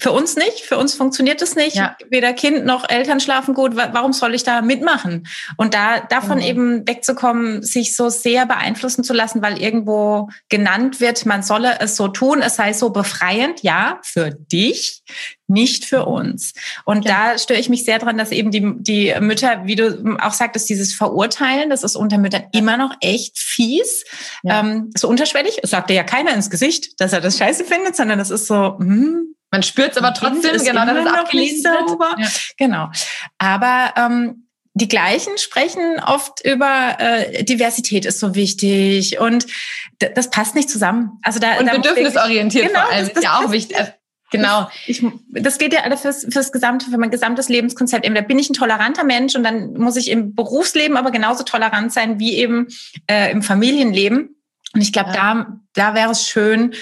Für uns nicht, für uns funktioniert es nicht. Ja. Weder Kind noch Eltern schlafen gut. Warum soll ich da mitmachen? Und da davon mhm. eben wegzukommen, sich so sehr beeinflussen zu lassen, weil irgendwo genannt wird, man solle es so tun, es sei so befreiend, ja, für dich, nicht für uns. Und ja. da störe ich mich sehr dran, dass eben die, die Mütter, wie du auch sagtest, dieses Verurteilen, das ist unter Müttern immer noch echt fies. Ja. Ähm, so unterschwellig. Es sagt dir ja keiner ins Gesicht, dass er das scheiße findet, sondern das ist so, hm, man spürt es aber trotzdem, ist genau, dass es abgelesen wird. Ja. Genau. Aber ähm, die gleichen sprechen oft über äh, Diversität ist so wichtig und das passt nicht zusammen. Also da und da bedürfnisorientiert genau, vor allem das, das ist ja auch wichtig. Also, genau. Ich, das geht ja alles fürs, fürs gesamte, für mein gesamtes Lebenskonzept. Eben, da bin ich ein toleranter Mensch und dann muss ich im Berufsleben aber genauso tolerant sein wie eben äh, im Familienleben. Und ich glaube, ja. da, da wäre es schön,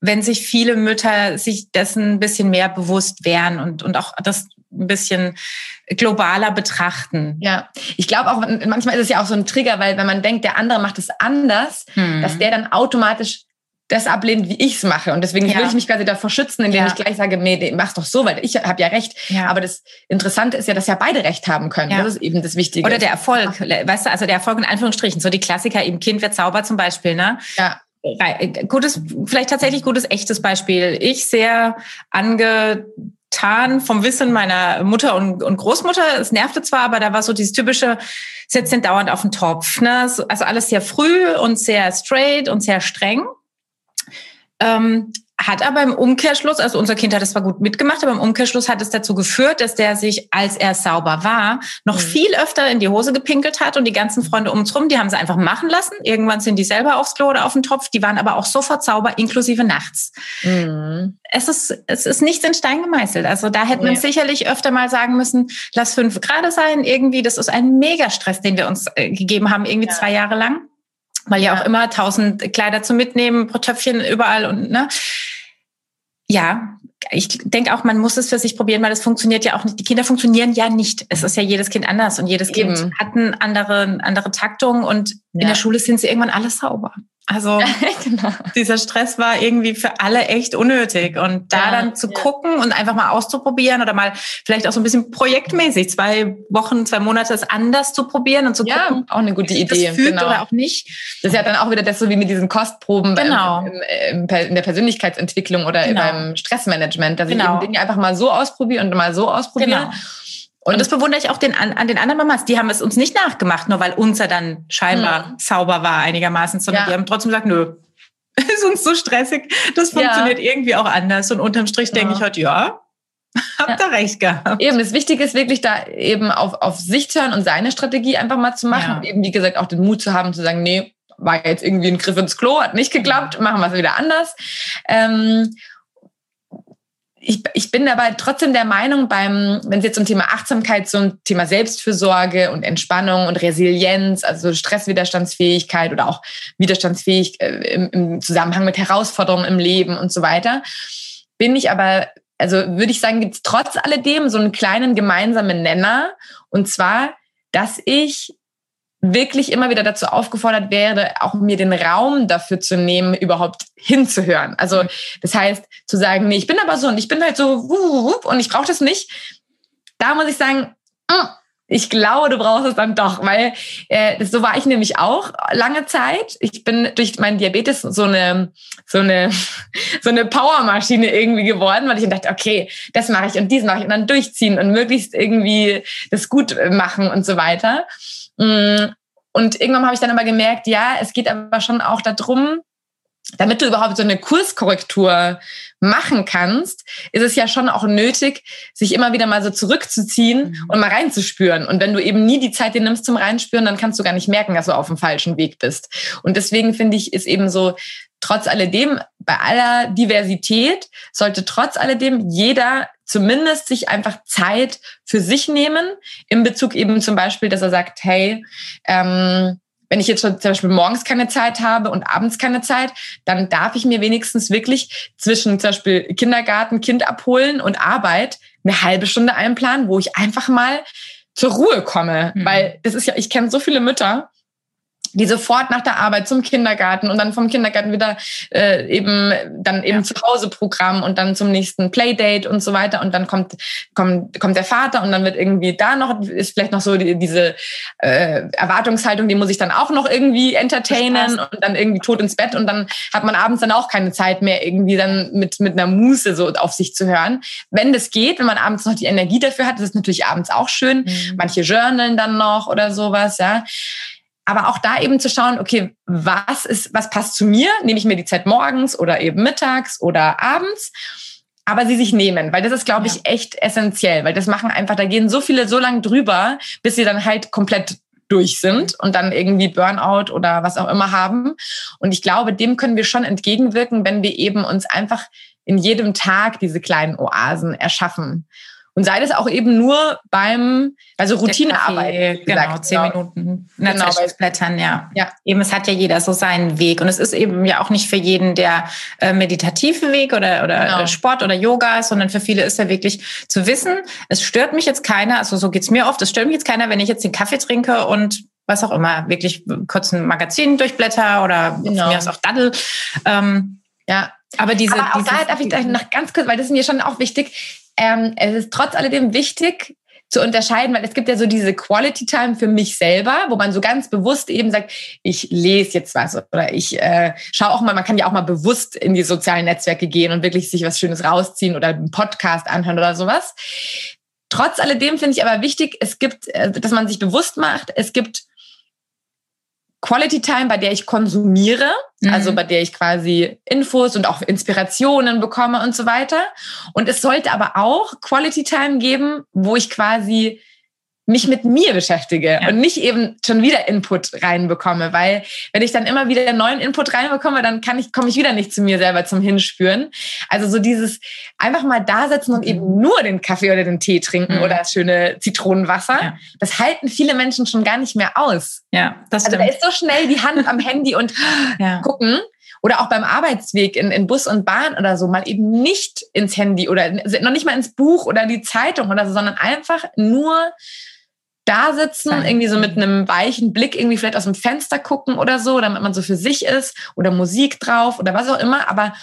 wenn sich viele Mütter sich dessen ein bisschen mehr bewusst wären und, und auch das ein bisschen globaler betrachten. Ja, ich glaube auch, manchmal ist es ja auch so ein Trigger, weil wenn man denkt, der andere macht es anders, hm. dass der dann automatisch das ablehnt, wie ich es mache. Und deswegen ja. will ich mich quasi davor schützen, indem ja. ich gleich sage, nee, mach's doch so, weil ich habe ja recht. Ja. Aber das Interessante ist ja, dass ja beide recht haben können. Das ist eben das Wichtige. Oder der Erfolg, weißt du, also der Erfolg in Anführungsstrichen, so die Klassiker, eben Kind wird sauber zum Beispiel, ne? Ja gutes, vielleicht tatsächlich gutes, echtes Beispiel. Ich sehr angetan vom Wissen meiner Mutter und, und Großmutter. Es nervte zwar, aber da war so dieses typische, sitzen dauernd auf dem Topf. Ne? Also alles sehr früh und sehr straight und sehr streng. Ähm, hat aber im Umkehrschluss, also unser Kind hat es zwar gut mitgemacht, aber im Umkehrschluss hat es dazu geführt, dass der sich, als er sauber war, noch mhm. viel öfter in die Hose gepinkelt hat und die ganzen Freunde um uns rum, die haben sie einfach machen lassen. Irgendwann sind die selber aufs Klo oder auf den Topf. Die waren aber auch sofort sauber, inklusive nachts. Mhm. Es ist, es ist nichts in Stein gemeißelt. Also da hätte man ja. sicherlich öfter mal sagen müssen, lass fünf Grad sein. Irgendwie, das ist ein Megastress, den wir uns äh, gegeben haben, irgendwie ja. zwei Jahre lang weil ja, ja auch immer tausend Kleider zu mitnehmen, pro Töpfchen überall und ne. Ja, ich denke auch, man muss es für sich probieren, weil es funktioniert ja auch nicht. Die Kinder funktionieren ja nicht. Es ist ja jedes Kind anders und jedes Eben. Kind hat eine andere, andere Taktung und ja. in der Schule sind sie irgendwann alle sauber. Also genau. dieser Stress war irgendwie für alle echt unnötig. Und da ja, dann zu ja. gucken und einfach mal auszuprobieren oder mal vielleicht auch so ein bisschen projektmäßig zwei Wochen, zwei Monate es anders zu probieren und zu ja, gucken, auch eine gute Idee, das fühlt genau. oder auch nicht. Das ist ja dann auch wieder das so wie mit diesen Kostproben genau. im, im, im, in der Persönlichkeitsentwicklung oder genau. beim Stressmanagement, dass genau. ich eben Dinge einfach mal so ausprobiere und mal so ausprobiere. Und, und das bewundere ich auch den, an, an den anderen Mamas. Die haben es uns nicht nachgemacht, nur weil unser dann scheinbar hm. sauber war einigermaßen, sondern ja. die haben trotzdem gesagt, nö, ist uns so stressig. Das funktioniert ja. irgendwie auch anders. Und unterm Strich ja. denke ich heute, ja, habt ihr recht gehabt. Eben, das Wichtige ist wirklich da eben auf, auf sich zu hören und seine Strategie einfach mal zu machen. Und eben, wie gesagt, auch den Mut zu haben, zu sagen, nee, war jetzt irgendwie ein Griff ins Klo, hat nicht geklappt, machen wir es wieder anders. Ähm, ich, ich bin dabei trotzdem der Meinung, beim, wenn es jetzt um Thema Achtsamkeit, ein Thema Selbstfürsorge und Entspannung und Resilienz, also Stresswiderstandsfähigkeit oder auch widerstandsfähig äh, im, im Zusammenhang mit Herausforderungen im Leben und so weiter, bin ich aber, also würde ich sagen, gibt es trotz alledem so einen kleinen gemeinsamen Nenner. Und zwar, dass ich wirklich immer wieder dazu aufgefordert wäre, auch mir den Raum dafür zu nehmen, überhaupt hinzuhören. Also das heißt, zu sagen, nee, ich bin aber so und ich bin halt so und ich brauche das nicht. Da muss ich sagen, mm, ich glaube, du brauchst es dann doch, weil äh, so war ich nämlich auch lange Zeit. Ich bin durch meinen Diabetes so eine so eine so eine Powermaschine irgendwie geworden, weil ich dachte, okay, das mache ich und dies mache ich und dann durchziehen und möglichst irgendwie das gut machen und so weiter. Mm, und irgendwann habe ich dann aber gemerkt, ja, es geht aber schon auch darum, damit du überhaupt so eine Kurskorrektur machen kannst, ist es ja schon auch nötig, sich immer wieder mal so zurückzuziehen mhm. und mal reinzuspüren. Und wenn du eben nie die Zeit dir nimmst zum Reinspüren, dann kannst du gar nicht merken, dass du auf dem falschen Weg bist. Und deswegen finde ich, ist eben so, trotz alledem, bei aller Diversität, sollte trotz alledem jeder zumindest sich einfach Zeit für sich nehmen, in Bezug eben zum Beispiel, dass er sagt, hey, ähm, wenn ich jetzt schon zum Beispiel morgens keine Zeit habe und abends keine Zeit, dann darf ich mir wenigstens wirklich zwischen zum Beispiel Kindergarten, Kind abholen und Arbeit eine halbe Stunde einplanen, wo ich einfach mal zur Ruhe komme. Mhm. Weil das ist ja, ich kenne so viele Mütter, die sofort nach der Arbeit zum Kindergarten und dann vom Kindergarten wieder äh, eben dann eben ja. zu Hause Programm und dann zum nächsten Playdate und so weiter und dann kommt kommt kommt der Vater und dann wird irgendwie da noch ist vielleicht noch so die, diese äh, Erwartungshaltung, die muss ich dann auch noch irgendwie entertainen und dann irgendwie tot ins Bett und dann hat man abends dann auch keine Zeit mehr irgendwie dann mit mit einer Muße so auf sich zu hören. Wenn das geht, wenn man abends noch die Energie dafür hat, ist es natürlich abends auch schön. Mhm. Manche journalen dann noch oder sowas, ja. Aber auch da eben zu schauen, okay, was ist, was passt zu mir? Nehme ich mir die Zeit morgens oder eben mittags oder abends? Aber sie sich nehmen, weil das ist, glaube ja. ich, echt essentiell, weil das machen einfach, da gehen so viele so lang drüber, bis sie dann halt komplett durch sind und dann irgendwie Burnout oder was auch immer haben. Und ich glaube, dem können wir schon entgegenwirken, wenn wir eben uns einfach in jedem Tag diese kleinen Oasen erschaffen. Und sei das auch eben nur beim, also Routinearbeit. Genau, zehn genau. Minuten genau, blättern, ja. ja. Eben, es hat ja jeder so seinen Weg. Und es ist eben ja auch nicht für jeden der äh, meditative Weg oder, oder genau. Sport oder Yoga, sondern für viele ist ja wirklich zu wissen, es stört mich jetzt keiner, also so geht's mir oft, es stört mich jetzt keiner, wenn ich jetzt den Kaffee trinke und was auch immer, wirklich kurz ein Magazin durchblätter oder genau. mir ist auch Daddel. Ähm, ja, aber diese. Aber auch da darf ich noch ganz kurz, weil das ist mir schon auch wichtig ähm, es ist trotz alledem wichtig, zu unterscheiden, weil es gibt ja so diese Quality Time für mich selber, wo man so ganz bewusst eben sagt, ich lese jetzt was oder ich äh, schaue auch mal, man kann ja auch mal bewusst in die sozialen Netzwerke gehen und wirklich sich was Schönes rausziehen oder einen Podcast anhören oder sowas. Trotz alledem finde ich aber wichtig, es gibt, äh, dass man sich bewusst macht, es gibt Quality Time, bei der ich konsumiere, mhm. also bei der ich quasi Infos und auch Inspirationen bekomme und so weiter. Und es sollte aber auch Quality Time geben, wo ich quasi mich mit mir beschäftige ja. und nicht eben schon wieder Input reinbekomme, weil wenn ich dann immer wieder neuen Input reinbekomme, dann kann ich komme ich wieder nicht zu mir selber zum Hinspüren. Also so dieses einfach mal da sitzen und eben nur den Kaffee oder den Tee trinken mhm. oder das schöne Zitronenwasser, ja. das halten viele Menschen schon gar nicht mehr aus. Ja, das stimmt. Also da ist so schnell die Hand am Handy und ja. gucken oder auch beim Arbeitsweg in, in Bus und Bahn oder so mal eben nicht ins Handy oder noch nicht mal ins Buch oder die Zeitung oder so, sondern einfach nur da sitzen, irgendwie so mit einem weichen Blick irgendwie vielleicht aus dem Fenster gucken oder so, damit man so für sich ist oder Musik drauf oder was auch immer, aber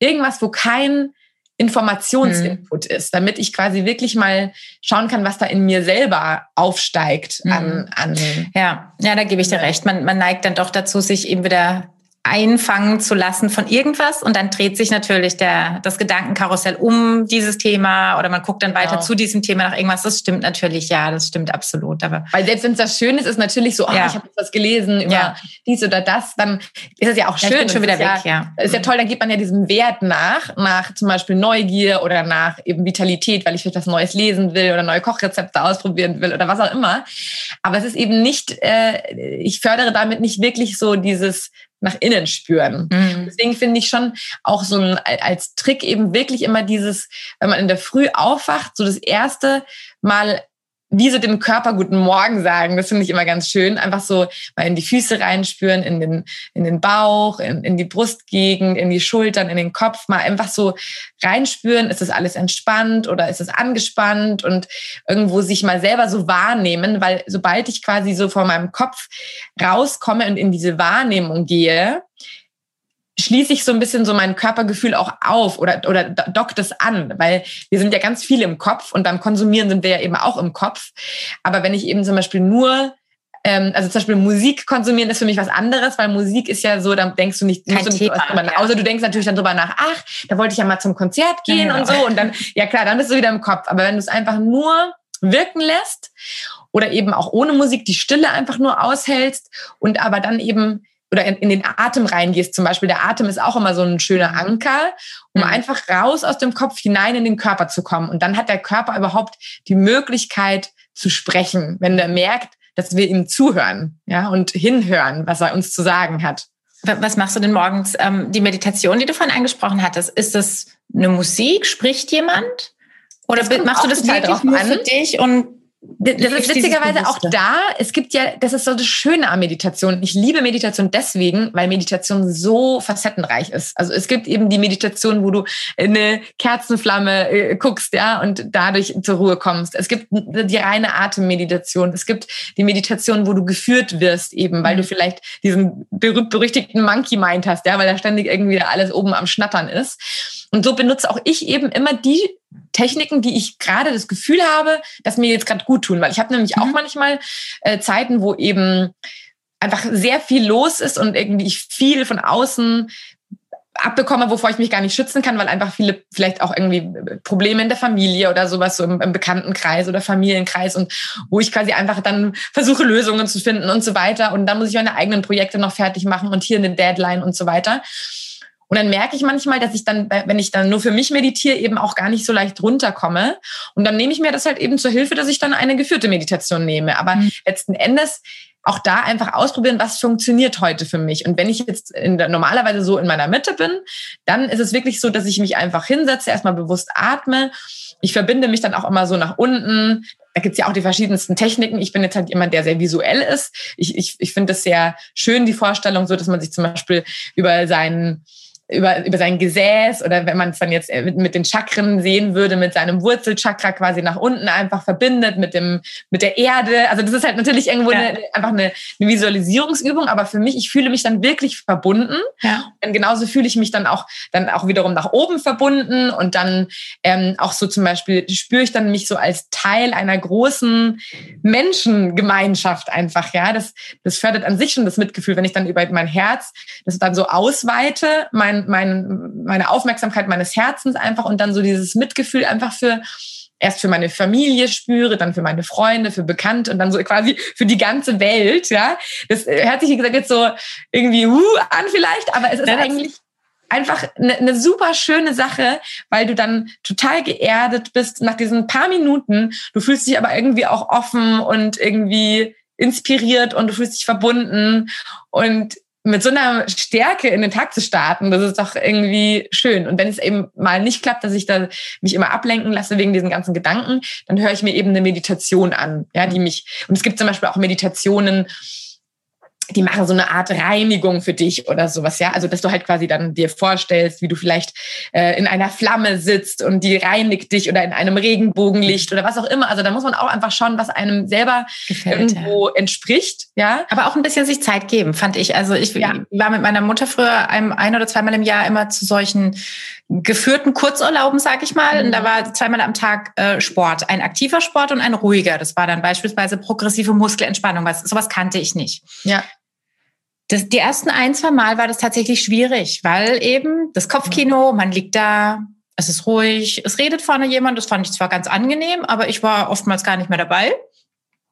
irgendwas, wo kein Informationsinput mhm. ist, damit ich quasi wirklich mal schauen kann, was da in mir selber aufsteigt an, mhm. an ja, ja, da gebe ich dir recht. Man, man neigt dann doch dazu, sich eben wieder einfangen zu lassen von irgendwas und dann dreht sich natürlich der, das Gedankenkarussell um dieses Thema oder man guckt dann weiter genau. zu diesem Thema nach irgendwas. Das stimmt natürlich, ja, das stimmt absolut. Aber Weil selbst wenn es das Schöne ist, ist natürlich so, oh, ja. ich habe was gelesen über ja. dies oder das, dann ist es ja auch schön. Ja, schon wieder weg, ja. Ist ja toll, dann geht man ja diesem Wert nach, nach zum Beispiel Neugier oder nach eben Vitalität, weil ich vielleicht was Neues lesen will oder neue Kochrezepte ausprobieren will oder was auch immer. Aber es ist eben nicht, äh, ich fördere damit nicht wirklich so dieses nach innen spüren. Mhm. Deswegen finde ich schon auch so ein, als Trick eben wirklich immer dieses, wenn man in der Früh aufwacht, so das erste Mal wie so dem Körper guten Morgen sagen. Das finde ich immer ganz schön. Einfach so mal in die Füße reinspüren, in den, in den Bauch, in, in die Brustgegend, in die Schultern, in den Kopf. Mal einfach so reinspüren. Ist das alles entspannt oder ist es angespannt? Und irgendwo sich mal selber so wahrnehmen, weil sobald ich quasi so vor meinem Kopf rauskomme und in diese Wahrnehmung gehe, schließe ich so ein bisschen so mein Körpergefühl auch auf oder, oder dockt es an, weil wir sind ja ganz viel im Kopf und beim Konsumieren sind wir ja eben auch im Kopf. Aber wenn ich eben zum Beispiel nur ähm, also zum Beispiel Musik konsumieren ist für mich was anderes, weil Musik ist ja so, da denkst du nicht, Kein du nicht Thema, drüber nach. Außer du denkst natürlich dann drüber nach, ach, da wollte ich ja mal zum Konzert gehen ja. und so. Und dann, ja klar, dann bist du wieder im Kopf. Aber wenn du es einfach nur wirken lässt oder eben auch ohne Musik die Stille einfach nur aushältst und aber dann eben oder in, in, den Atem reingehst zum Beispiel. Der Atem ist auch immer so ein schöner mhm. Anker, um mhm. einfach raus aus dem Kopf hinein in den Körper zu kommen. Und dann hat der Körper überhaupt die Möglichkeit zu sprechen, wenn er merkt, dass wir ihm zuhören ja, und hinhören, was er uns zu sagen hat. Was machst du denn morgens? Ähm, die Meditation, die du vorhin angesprochen hattest, ist das eine Musik? Spricht jemand? Oder machst du das wirklich nur für dich und das ist witzigerweise auch da. Es gibt ja, das ist so das Schöne an Meditation. Ich liebe Meditation deswegen, weil Meditation so facettenreich ist. Also es gibt eben die Meditation, wo du in eine Kerzenflamme äh, guckst, ja, und dadurch zur Ruhe kommst. Es gibt die reine Atemmeditation. Es gibt die Meditation, wo du geführt wirst, eben, weil du mhm. vielleicht diesen berühmt-berüchtigten Monkey Mind hast, ja, weil da ständig irgendwie alles oben am Schnattern ist. Und so benutze auch ich eben immer die Techniken, die ich gerade das Gefühl habe, dass mir jetzt gerade gut tun. Weil ich habe nämlich mhm. auch manchmal äh, Zeiten, wo eben einfach sehr viel los ist und irgendwie ich viel von außen abbekomme, wovor ich mich gar nicht schützen kann, weil einfach viele vielleicht auch irgendwie Probleme in der Familie oder sowas, so im, im Bekanntenkreis oder Familienkreis und wo ich quasi einfach dann versuche, Lösungen zu finden und so weiter. Und dann muss ich meine eigenen Projekte noch fertig machen und hier eine Deadline und so weiter. Und dann merke ich manchmal, dass ich dann, wenn ich dann nur für mich meditiere, eben auch gar nicht so leicht runterkomme. Und dann nehme ich mir das halt eben zur Hilfe, dass ich dann eine geführte Meditation nehme. Aber mhm. letzten Endes auch da einfach ausprobieren, was funktioniert heute für mich. Und wenn ich jetzt der, normalerweise so in meiner Mitte bin, dann ist es wirklich so, dass ich mich einfach hinsetze, erstmal bewusst atme. Ich verbinde mich dann auch immer so nach unten. Da gibt's ja auch die verschiedensten Techniken. Ich bin jetzt halt jemand, der sehr visuell ist. Ich, ich, ich finde es sehr schön, die Vorstellung, so dass man sich zum Beispiel über seinen über, über sein Gesäß oder wenn man es dann jetzt äh, mit, mit den Chakren sehen würde, mit seinem Wurzelchakra quasi nach unten einfach verbindet mit dem, mit der Erde. Also das ist halt natürlich irgendwo ja. eine, einfach eine, eine Visualisierungsübung, aber für mich, ich fühle mich dann wirklich verbunden. Ja. Und genauso fühle ich mich dann auch, dann auch wiederum nach oben verbunden und dann ähm, auch so zum Beispiel spüre ich dann mich so als Teil einer großen Menschengemeinschaft einfach, ja. Das, das fördert an sich schon das Mitgefühl, wenn ich dann über mein Herz das dann so ausweite, mein, mein, meine Aufmerksamkeit meines Herzens einfach und dann so dieses Mitgefühl einfach für erst für meine Familie spüre, dann für meine Freunde, für Bekannte und dann so quasi für die ganze Welt, ja. Das hört sich, wie gesagt, jetzt so irgendwie uh, an vielleicht, aber es ist ja, eigentlich einfach eine, eine super schöne Sache, weil du dann total geerdet bist nach diesen paar Minuten. Du fühlst dich aber irgendwie auch offen und irgendwie inspiriert und du fühlst dich verbunden und mit so einer Stärke in den Tag zu starten, das ist doch irgendwie schön. Und wenn es eben mal nicht klappt, dass ich da mich immer ablenken lasse wegen diesen ganzen Gedanken, dann höre ich mir eben eine Meditation an, ja, die mich, und es gibt zum Beispiel auch Meditationen, die machen so eine Art Reinigung für dich oder sowas, ja. Also, dass du halt quasi dann dir vorstellst, wie du vielleicht äh, in einer Flamme sitzt und die reinigt dich oder in einem Regenbogenlicht oder was auch immer. Also, da muss man auch einfach schauen, was einem selber Gefällt, irgendwo ja. entspricht, ja. Aber auch ein bisschen sich Zeit geben, fand ich. Also, ich ja. war mit meiner Mutter früher ein, ein oder zweimal im Jahr immer zu solchen geführten Kurzurlauben, sag ich mal. Mhm. Und da mhm. war zweimal am Tag äh, Sport, ein aktiver Sport und ein ruhiger. Das war dann beispielsweise progressive Muskelentspannung. Was, sowas kannte ich nicht. Ja. Das, die ersten ein, zwei Mal war das tatsächlich schwierig, weil eben das Kopfkino, man liegt da, es ist ruhig, es redet vorne jemand, das fand ich zwar ganz angenehm, aber ich war oftmals gar nicht mehr dabei.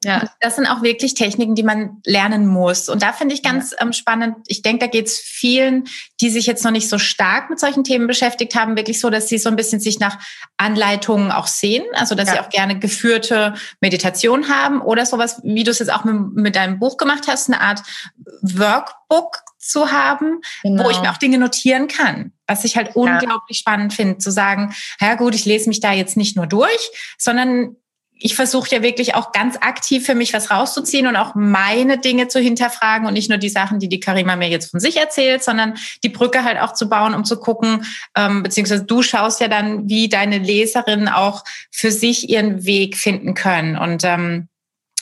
Ja. Das sind auch wirklich Techniken, die man lernen muss. Und da finde ich ganz ähm, spannend. Ich denke, da geht es vielen, die sich jetzt noch nicht so stark mit solchen Themen beschäftigt haben, wirklich so, dass sie so ein bisschen sich nach Anleitungen auch sehen. Also, dass ja. sie auch gerne geführte Meditation haben oder sowas, wie du es jetzt auch mit, mit deinem Buch gemacht hast, eine Art Workbook zu haben, genau. wo ich mir auch Dinge notieren kann. Was ich halt unglaublich spannend finde, zu sagen, ja gut, ich lese mich da jetzt nicht nur durch, sondern ich versuche ja wirklich auch ganz aktiv für mich was rauszuziehen und auch meine Dinge zu hinterfragen und nicht nur die Sachen, die die Karima mir jetzt von sich erzählt, sondern die Brücke halt auch zu bauen, um zu gucken, ähm, beziehungsweise du schaust ja dann, wie deine Leserinnen auch für sich ihren Weg finden können. Und ähm,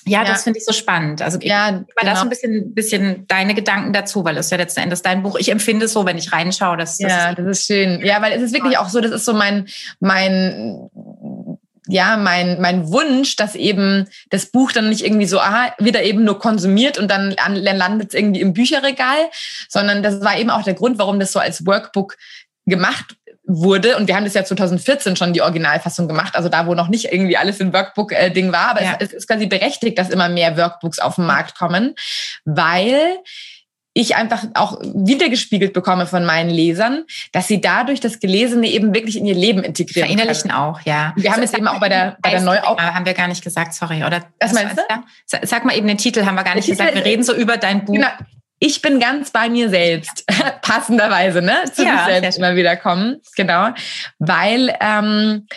ja, ja, das finde ich so spannend. Also ja, mal genau. das ein bisschen, bisschen deine Gedanken dazu, weil es ja letzten Endes dein Buch. Ich empfinde es so, wenn ich reinschaue. Dass, das ja, das ist schön. Ja, weil es ist wirklich auch so, das ist so mein, mein ja, mein, mein Wunsch, dass eben das Buch dann nicht irgendwie so aha, wieder eben nur konsumiert und dann landet es irgendwie im Bücherregal, sondern das war eben auch der Grund, warum das so als Workbook gemacht wurde. Und wir haben das ja 2014 schon die Originalfassung gemacht, also da, wo noch nicht irgendwie alles im Workbook-Ding war. Aber ja. es, es ist quasi berechtigt, dass immer mehr Workbooks auf den Markt kommen, weil ich einfach auch wiedergespiegelt bekomme von meinen Lesern, dass sie dadurch das Gelesene eben wirklich in ihr Leben integrieren Verinnerlichen können. auch, ja. Wir haben es eben auch bei der, bei der Neuauf... Haben wir gar nicht gesagt, sorry, oder? Was meinst du? Sag mal eben den Titel, haben wir gar nicht der gesagt. wir reden so über dein Buch. Genau. Ich bin ganz bei mir selbst, passenderweise, ne? Zu ja, mir selbst immer wieder kommen, genau. Weil ähm,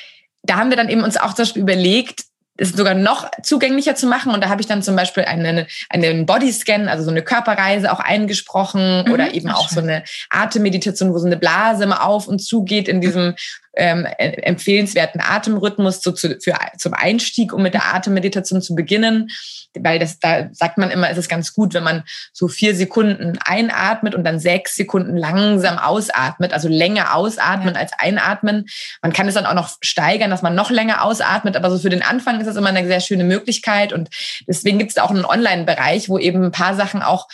da haben wir dann eben uns auch zum Beispiel überlegt, es sogar noch zugänglicher zu machen. Und da habe ich dann zum Beispiel einen, einen Bodyscan, also so eine Körperreise auch eingesprochen mhm, oder eben auch schön. so eine Atemmeditation, wo so eine Blase immer auf und zu geht in diesem ähm, empfehlenswerten Atemrhythmus so zu, für, zum Einstieg, um mit der Atemmeditation zu beginnen. Weil das, da sagt man immer, es ist ganz gut, wenn man so vier Sekunden einatmet und dann sechs Sekunden langsam ausatmet, also länger ausatmen ja. als einatmen. Man kann es dann auch noch steigern, dass man noch länger ausatmet, aber so für den Anfang ist das immer eine sehr schöne Möglichkeit und deswegen gibt es auch einen Online-Bereich, wo eben ein paar Sachen auch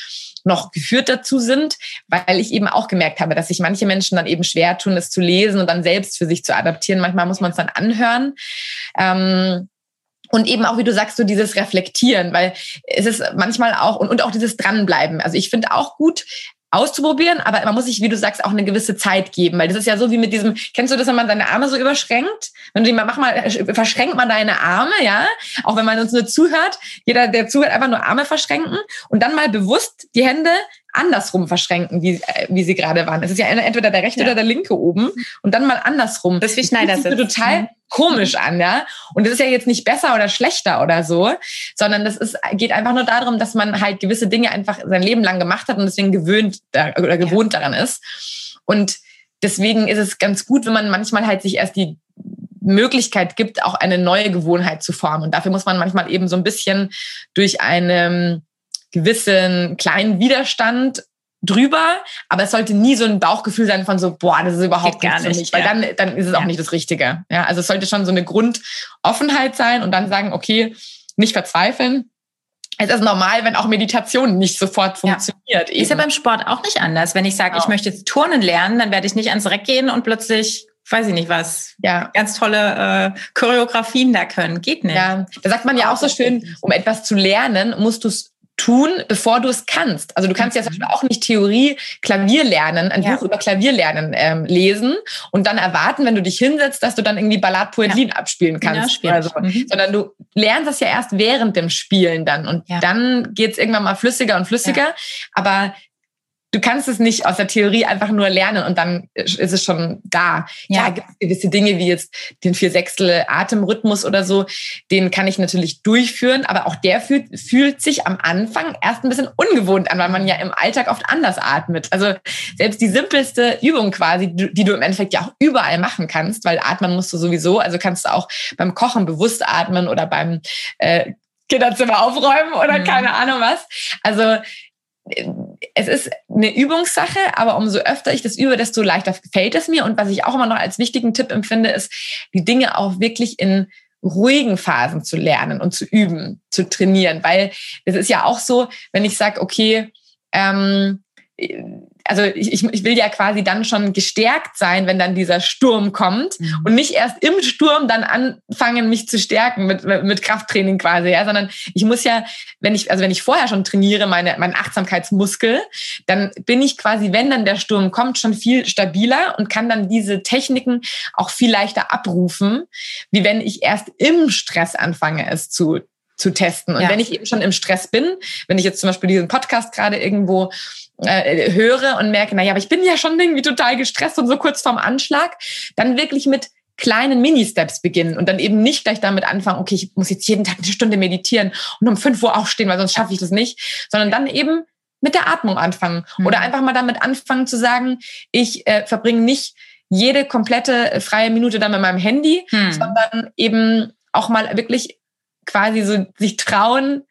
noch geführt dazu sind, weil ich eben auch gemerkt habe, dass sich manche Menschen dann eben schwer tun, es zu lesen und dann selbst für sich zu adaptieren. Manchmal muss man es dann anhören. Ähm, und eben auch, wie du sagst, so dieses Reflektieren, weil es ist manchmal auch, und, und auch dieses Dranbleiben. Also ich finde auch gut, auszuprobieren, aber man muss sich, wie du sagst, auch eine gewisse Zeit geben, weil das ist ja so wie mit diesem, kennst du das, wenn man seine Arme so überschränkt? Wenn du die mal, mach mal, verschränkt man deine Arme, ja? Auch wenn man uns nur zuhört, jeder, der zuhört, einfach nur Arme verschränken und dann mal bewusst die Hände andersrum verschränken, wie, äh, wie sie gerade waren. Es ist ja entweder der rechte ja. oder der linke oben und dann mal andersrum. Das ist wie Schneidersitz. total mhm. komisch an, ja. Und das ist ja jetzt nicht besser oder schlechter oder so, sondern das ist, geht einfach nur darum, dass man halt gewisse Dinge einfach sein Leben lang gemacht hat und deswegen gewöhnt oder gewohnt ja. daran ist. Und deswegen ist es ganz gut, wenn man manchmal halt sich erst die Möglichkeit gibt, auch eine neue Gewohnheit zu formen. Und dafür muss man manchmal eben so ein bisschen durch einen gewissen kleinen Widerstand drüber, aber es sollte nie so ein Bauchgefühl sein von so, boah, das ist überhaupt gar nicht, nicht weil ja. dann, dann ist es ja. auch nicht das Richtige. Ja, also es sollte schon so eine Grundoffenheit sein und dann sagen, okay, nicht verzweifeln. Es ist normal, wenn auch Meditation nicht sofort funktioniert. Ja. Ist ja beim Sport auch nicht anders. Wenn ich sage, genau. ich möchte jetzt Turnen lernen, dann werde ich nicht ans Reck gehen und plötzlich weiß ich nicht was, ja. ganz tolle äh, Choreografien da können. Geht nicht. Ja, da sagt man ja auch so schön, um etwas zu lernen, musst du es tun, bevor du es kannst. Also du kannst ja zum Beispiel auch nicht Theorie Klavier lernen, ein ja. Buch über Klavier lernen ähm, lesen und dann erwarten, wenn du dich hinsetzt, dass du dann irgendwie Ballad Poesie ja. abspielen kannst. Ja, also, mhm. Sondern du lernst das ja erst während dem Spielen dann und dann geht's irgendwann mal flüssiger und flüssiger. Aber du kannst es nicht aus der Theorie einfach nur lernen und dann ist es schon da. Ja, ja gibt es gewisse Dinge wie jetzt den Viersechstel Atemrhythmus oder so, den kann ich natürlich durchführen, aber auch der fühlt, fühlt sich am Anfang erst ein bisschen ungewohnt an, weil man ja im Alltag oft anders atmet. Also selbst die simpelste Übung quasi, die du im Endeffekt ja auch überall machen kannst, weil atmen musst du sowieso, also kannst du auch beim Kochen bewusst atmen oder beim äh, Kinderzimmer aufräumen oder mhm. keine Ahnung was. Also es ist eine Übungssache, aber umso öfter ich das übe, desto leichter fällt es mir. Und was ich auch immer noch als wichtigen Tipp empfinde, ist, die Dinge auch wirklich in ruhigen Phasen zu lernen und zu üben, zu trainieren. Weil es ist ja auch so, wenn ich sage, okay, ähm, also ich, ich will ja quasi dann schon gestärkt sein, wenn dann dieser Sturm kommt mhm. und nicht erst im Sturm dann anfangen, mich zu stärken mit, mit Krafttraining quasi, ja, sondern ich muss ja, wenn ich, also wenn ich vorher schon trainiere, meine, mein Achtsamkeitsmuskel, dann bin ich quasi, wenn dann der Sturm kommt, schon viel stabiler und kann dann diese Techniken auch viel leichter abrufen, wie wenn ich erst im Stress anfange, es zu zu testen. Und ja. wenn ich eben schon im Stress bin, wenn ich jetzt zum Beispiel diesen Podcast gerade irgendwo äh, höre und merke, naja, aber ich bin ja schon irgendwie total gestresst und so kurz vorm Anschlag, dann wirklich mit kleinen Mini-Steps beginnen und dann eben nicht gleich damit anfangen, okay, ich muss jetzt jeden Tag eine Stunde meditieren und um fünf Uhr aufstehen, weil sonst schaffe ich das nicht, sondern dann eben mit der Atmung anfangen mhm. oder einfach mal damit anfangen zu sagen, ich äh, verbringe nicht jede komplette freie Minute dann mit meinem Handy, mhm. sondern eben auch mal wirklich quasi so sich trauen,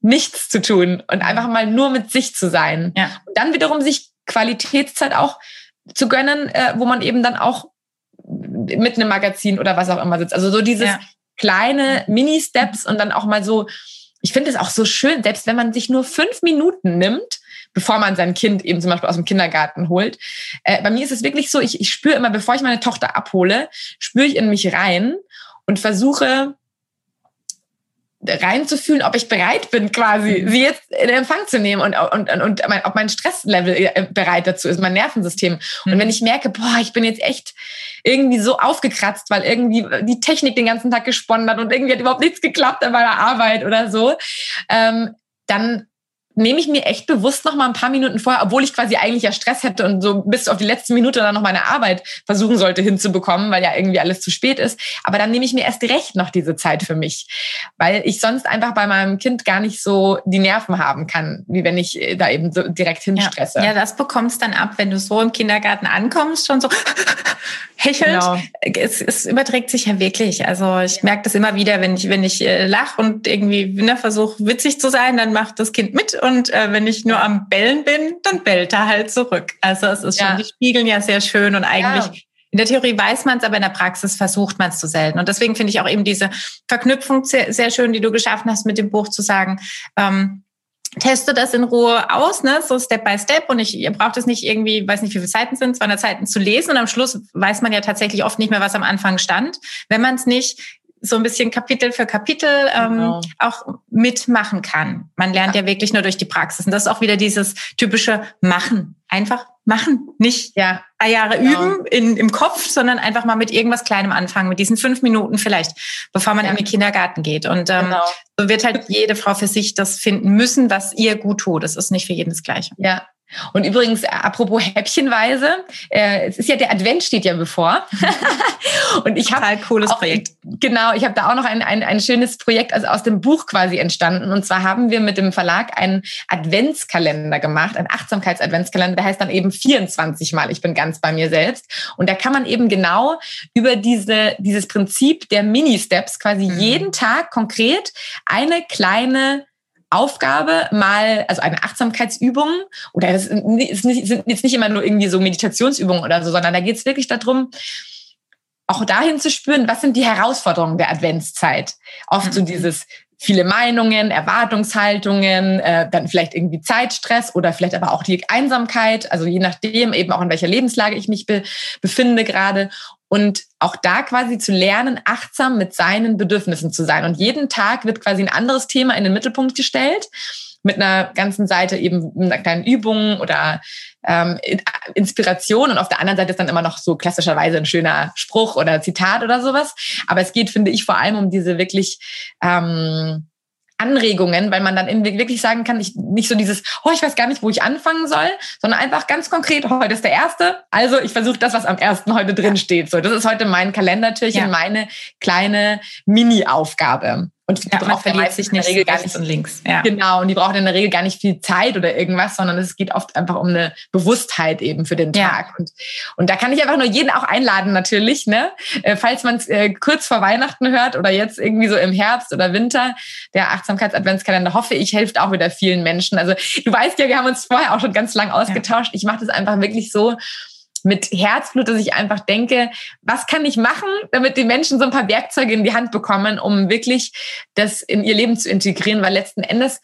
nichts zu tun und einfach mal nur mit sich zu sein. Ja. Und dann wiederum sich Qualitätszeit auch zu gönnen, äh, wo man eben dann auch mit einem Magazin oder was auch immer sitzt. Also so dieses ja. kleine Mini-Steps und dann auch mal so, ich finde es auch so schön, selbst wenn man sich nur fünf Minuten nimmt, bevor man sein Kind eben zum Beispiel aus dem Kindergarten holt. Äh, bei mir ist es wirklich so, ich, ich spüre immer, bevor ich meine Tochter abhole, spüre ich in mich rein und versuche reinzufühlen, ob ich bereit bin, quasi mhm. sie jetzt in Empfang zu nehmen und, und, und, mein, ob mein Stresslevel äh, bereit dazu ist, mein Nervensystem. Mhm. Und wenn ich merke, boah, ich bin jetzt echt irgendwie so aufgekratzt, weil irgendwie die Technik den ganzen Tag gesponnen hat und irgendwie hat überhaupt nichts geklappt an meiner Arbeit oder so, ähm, dann nehme ich mir echt bewusst noch mal ein paar Minuten vorher, obwohl ich quasi eigentlich ja Stress hätte und so bis auf die letzte Minute dann noch meine Arbeit versuchen sollte hinzubekommen, weil ja irgendwie alles zu spät ist. Aber dann nehme ich mir erst recht noch diese Zeit für mich, weil ich sonst einfach bei meinem Kind gar nicht so die Nerven haben kann, wie wenn ich äh, da eben so direkt hinstresse. Ja, ja das bekommst dann ab, wenn du so im Kindergarten ankommst, schon so hechelnd. Genau. Es, es überträgt sich ja wirklich. Also ich merke das immer wieder, wenn ich, wenn ich äh, lache und irgendwie ne, versuche witzig zu sein, dann macht das Kind mit und äh, wenn ich nur am Bellen bin, dann bellt er halt zurück. Also es ist ja. schon, die spiegeln ja sehr schön und eigentlich ja. In der Theorie weiß man es, aber in der Praxis versucht man es zu selten. Und deswegen finde ich auch eben diese Verknüpfung sehr, sehr schön, die du geschaffen hast mit dem Buch zu sagen, ähm, teste das in Ruhe aus, ne, so Step by Step. Und ich, ihr braucht es nicht irgendwie, weiß nicht, wie viele Seiten sind, 200 Seiten zu lesen. Und am Schluss weiß man ja tatsächlich oft nicht mehr, was am Anfang stand, wenn man es nicht so ein bisschen Kapitel für Kapitel ähm, genau. auch mitmachen kann. Man lernt ja. ja wirklich nur durch die Praxis. Und das ist auch wieder dieses typische Machen. Einfach machen. Nicht ja. drei Jahre genau. üben in, im Kopf, sondern einfach mal mit irgendwas Kleinem anfangen, mit diesen fünf Minuten vielleicht, bevor man ja. in den Kindergarten geht. Und ähm, genau. so wird halt jede Frau für sich das finden müssen, was ihr gut tut. Das ist nicht für jeden das Gleiche. Ja, Und übrigens, äh, apropos häppchenweise, äh, es ist ja der Advent steht ja bevor. und ich habe Total cooles auch, Projekt. Genau, ich habe da auch noch ein, ein, ein schönes Projekt also aus dem Buch quasi entstanden. Und zwar haben wir mit dem Verlag einen Adventskalender gemacht, einen Achtsamkeits-Adventskalender, der heißt dann eben 24 Mal, ich bin ganz bei mir selbst. Und da kann man eben genau über diese, dieses Prinzip der Mini-Steps quasi mhm. jeden Tag konkret eine kleine Aufgabe mal, also eine Achtsamkeitsübung oder es ist nicht, sind jetzt nicht immer nur irgendwie so Meditationsübungen oder so, sondern da geht es wirklich darum, auch dahin zu spüren, was sind die Herausforderungen der Adventszeit. Oft so mhm. dieses viele Meinungen, Erwartungshaltungen, äh, dann vielleicht irgendwie Zeitstress oder vielleicht aber auch die Einsamkeit, also je nachdem eben auch in welcher Lebenslage ich mich be befinde gerade und auch da quasi zu lernen, achtsam mit seinen Bedürfnissen zu sein. Und jeden Tag wird quasi ein anderes Thema in den Mittelpunkt gestellt mit einer ganzen Seite eben einer kleinen Übung oder ähm, Inspiration und auf der anderen Seite ist dann immer noch so klassischerweise ein schöner Spruch oder Zitat oder sowas. Aber es geht, finde ich, vor allem um diese wirklich ähm, Anregungen, weil man dann wirklich sagen kann, ich nicht so dieses, oh, ich weiß gar nicht, wo ich anfangen soll, sondern einfach ganz konkret, heute ist der erste, also ich versuche das, was am ersten heute drin steht. So, das ist heute mein Kalendertürchen, ja. meine kleine Mini-Aufgabe. Und die ja, braucht verliert sich in der Regel gar nicht und links. Ja. Genau, und die braucht in der Regel gar nicht viel Zeit oder irgendwas, sondern es geht oft einfach um eine Bewusstheit eben für den Tag. Ja. Und, und da kann ich einfach nur jeden auch einladen natürlich, ne? Äh, falls man es äh, kurz vor Weihnachten hört oder jetzt irgendwie so im Herbst oder Winter, der Achtsamkeits-Adventskalender, hoffe ich, hilft auch wieder vielen Menschen. Also du weißt ja, wir haben uns vorher auch schon ganz lang ausgetauscht. Ich mache das einfach wirklich so, mit Herzblut, dass ich einfach denke, was kann ich machen, damit die Menschen so ein paar Werkzeuge in die Hand bekommen, um wirklich das in ihr Leben zu integrieren, weil letzten Endes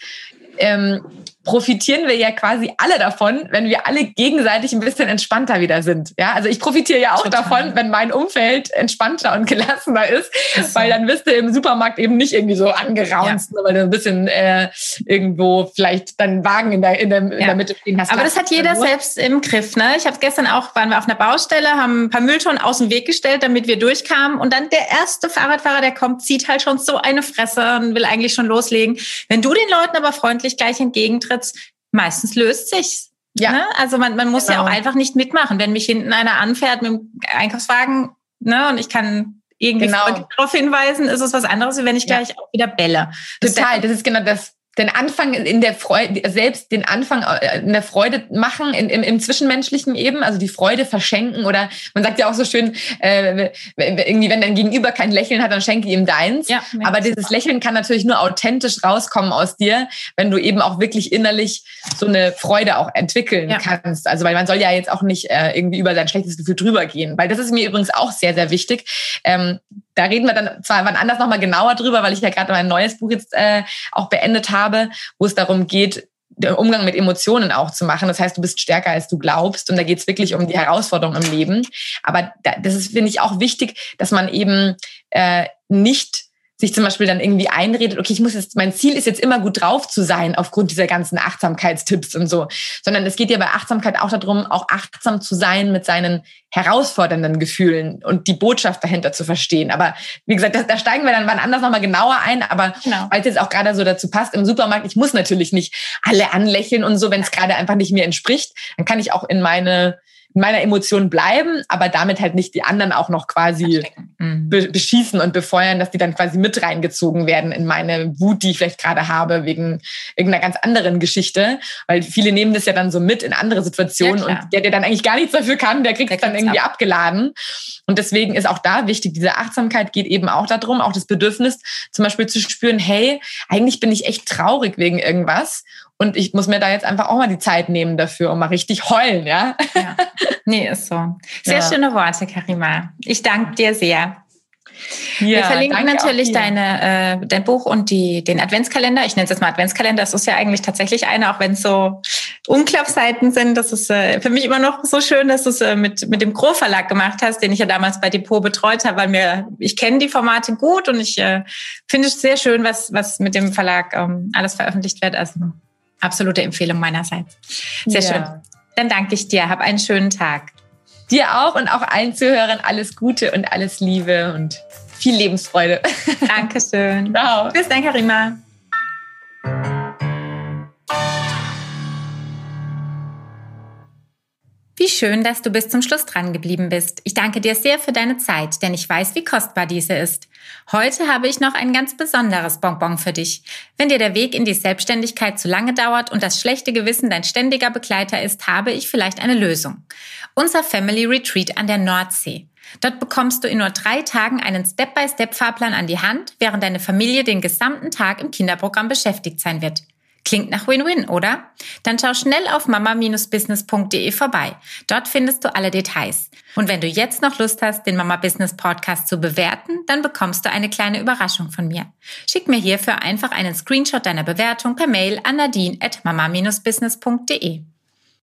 ähm, profitieren wir ja quasi alle davon, wenn wir alle gegenseitig ein bisschen entspannter wieder sind. Ja, also ich profitiere ja auch Total. davon, wenn mein Umfeld entspannter und gelassener ist, ist weil dann wirst du im Supermarkt eben nicht irgendwie so angeraunzt, ja. weil du ein bisschen äh, irgendwo vielleicht deinen Wagen in der, in der, in der Mitte stehen hast. Aber das hat jeder selbst im Griff. Ne? Ich habe gestern auch, waren wir auf einer Baustelle, haben ein paar Mülltonnen aus dem Weg gestellt, damit wir durchkamen und dann der erste Fahrradfahrer, der kommt, zieht halt schon so eine Fresse und will eigentlich schon loslegen. Wenn du den Leuten aber freundlich gleich entgegentrittst, Auftritts, meistens löst sich's. Ja. Ne? Also man, man muss genau. ja auch genau. einfach nicht mitmachen. Wenn mich hinten einer anfährt mit dem Einkaufswagen ne, und ich kann irgendwie genau. darauf hinweisen, ist es was anderes, wenn ich gleich ja. auch wieder bälle. Total, das ist genau das den Anfang in der Freude, selbst den Anfang äh, in der Freude machen, in, im, im Zwischenmenschlichen eben, also die Freude verschenken oder man sagt ja auch so schön, äh, irgendwie, wenn dein Gegenüber kein Lächeln hat, dann schenke ihm deins. Ja, Aber dieses Lächeln kann natürlich nur authentisch rauskommen aus dir, wenn du eben auch wirklich innerlich so eine Freude auch entwickeln ja. kannst. Also weil man soll ja jetzt auch nicht äh, irgendwie über sein schlechtes Gefühl drüber gehen, weil das ist mir übrigens auch sehr, sehr wichtig. Ähm, da reden wir dann zwar wann anders nochmal genauer drüber, weil ich ja gerade mein neues Buch jetzt äh, auch beendet habe, wo es darum geht, den Umgang mit Emotionen auch zu machen. Das heißt, du bist stärker, als du glaubst. Und da geht es wirklich um die Herausforderungen im Leben. Aber da, das ist, finde ich, auch wichtig, dass man eben äh, nicht sich zum Beispiel dann irgendwie einredet, okay, ich muss jetzt, mein Ziel ist jetzt immer gut drauf zu sein aufgrund dieser ganzen Achtsamkeitstipps und so, sondern es geht ja bei Achtsamkeit auch darum, auch achtsam zu sein mit seinen herausfordernden Gefühlen und die Botschaft dahinter zu verstehen. Aber wie gesagt, das, da steigen wir dann wann anders nochmal genauer ein, aber genau. weil es jetzt auch gerade so dazu passt, im Supermarkt, ich muss natürlich nicht alle anlächeln und so, wenn es gerade einfach nicht mir entspricht, dann kann ich auch in meine in meiner Emotion bleiben, aber damit halt nicht die anderen auch noch quasi mhm. be beschießen und befeuern, dass die dann quasi mit reingezogen werden in meine Wut, die ich vielleicht gerade habe, wegen irgendeiner ganz anderen Geschichte. Weil viele nehmen das ja dann so mit in andere Situationen ja, und der, der dann eigentlich gar nichts dafür kann, der kriegt es dann irgendwie ab. abgeladen. Und deswegen ist auch da wichtig, diese Achtsamkeit geht eben auch darum, auch das Bedürfnis zum Beispiel zu spüren, hey, eigentlich bin ich echt traurig wegen irgendwas und ich muss mir da jetzt einfach auch mal die Zeit nehmen dafür und mal richtig heulen, ja? ja. Nee, ist so. Sehr ja. schöne Worte, Karima. Ich danke dir sehr. Ja, Wir verlinken natürlich deine, äh, dein Buch und die, den Adventskalender. Ich nenne es jetzt mal Adventskalender. Das ist ja eigentlich tatsächlich einer, auch wenn es so Umklappseiten sind. Das ist äh, für mich immer noch so schön, dass du es äh, mit, mit dem Gro Verlag gemacht hast, den ich ja damals bei Depot betreut habe, weil mir, ich kenne die Formate gut und ich äh, finde es sehr schön, was, was mit dem Verlag ähm, alles veröffentlicht wird. Also absolute Empfehlung meinerseits. Sehr ja. schön. Dann danke ich dir. Hab einen schönen Tag. Dir auch und auch allen Zuhörern alles Gute und alles Liebe und viel Lebensfreude. Dankeschön. Ciao. Bis dann, Karima. Wie schön, dass du bis zum Schluss dran geblieben bist. Ich danke dir sehr für deine Zeit, denn ich weiß, wie kostbar diese ist. Heute habe ich noch ein ganz besonderes Bonbon für dich. Wenn dir der Weg in die Selbstständigkeit zu lange dauert und das schlechte Gewissen dein ständiger Begleiter ist, habe ich vielleicht eine Lösung. Unser Family Retreat an der Nordsee. Dort bekommst du in nur drei Tagen einen Step-by-Step-Fahrplan an die Hand, während deine Familie den gesamten Tag im Kinderprogramm beschäftigt sein wird. Klingt nach Win-Win, oder? Dann schau schnell auf mama-business.de vorbei. Dort findest du alle Details. Und wenn du jetzt noch Lust hast, den Mama Business Podcast zu bewerten, dann bekommst du eine kleine Überraschung von mir. Schick mir hierfür einfach einen Screenshot deiner Bewertung per Mail an nadine at mama-business.de.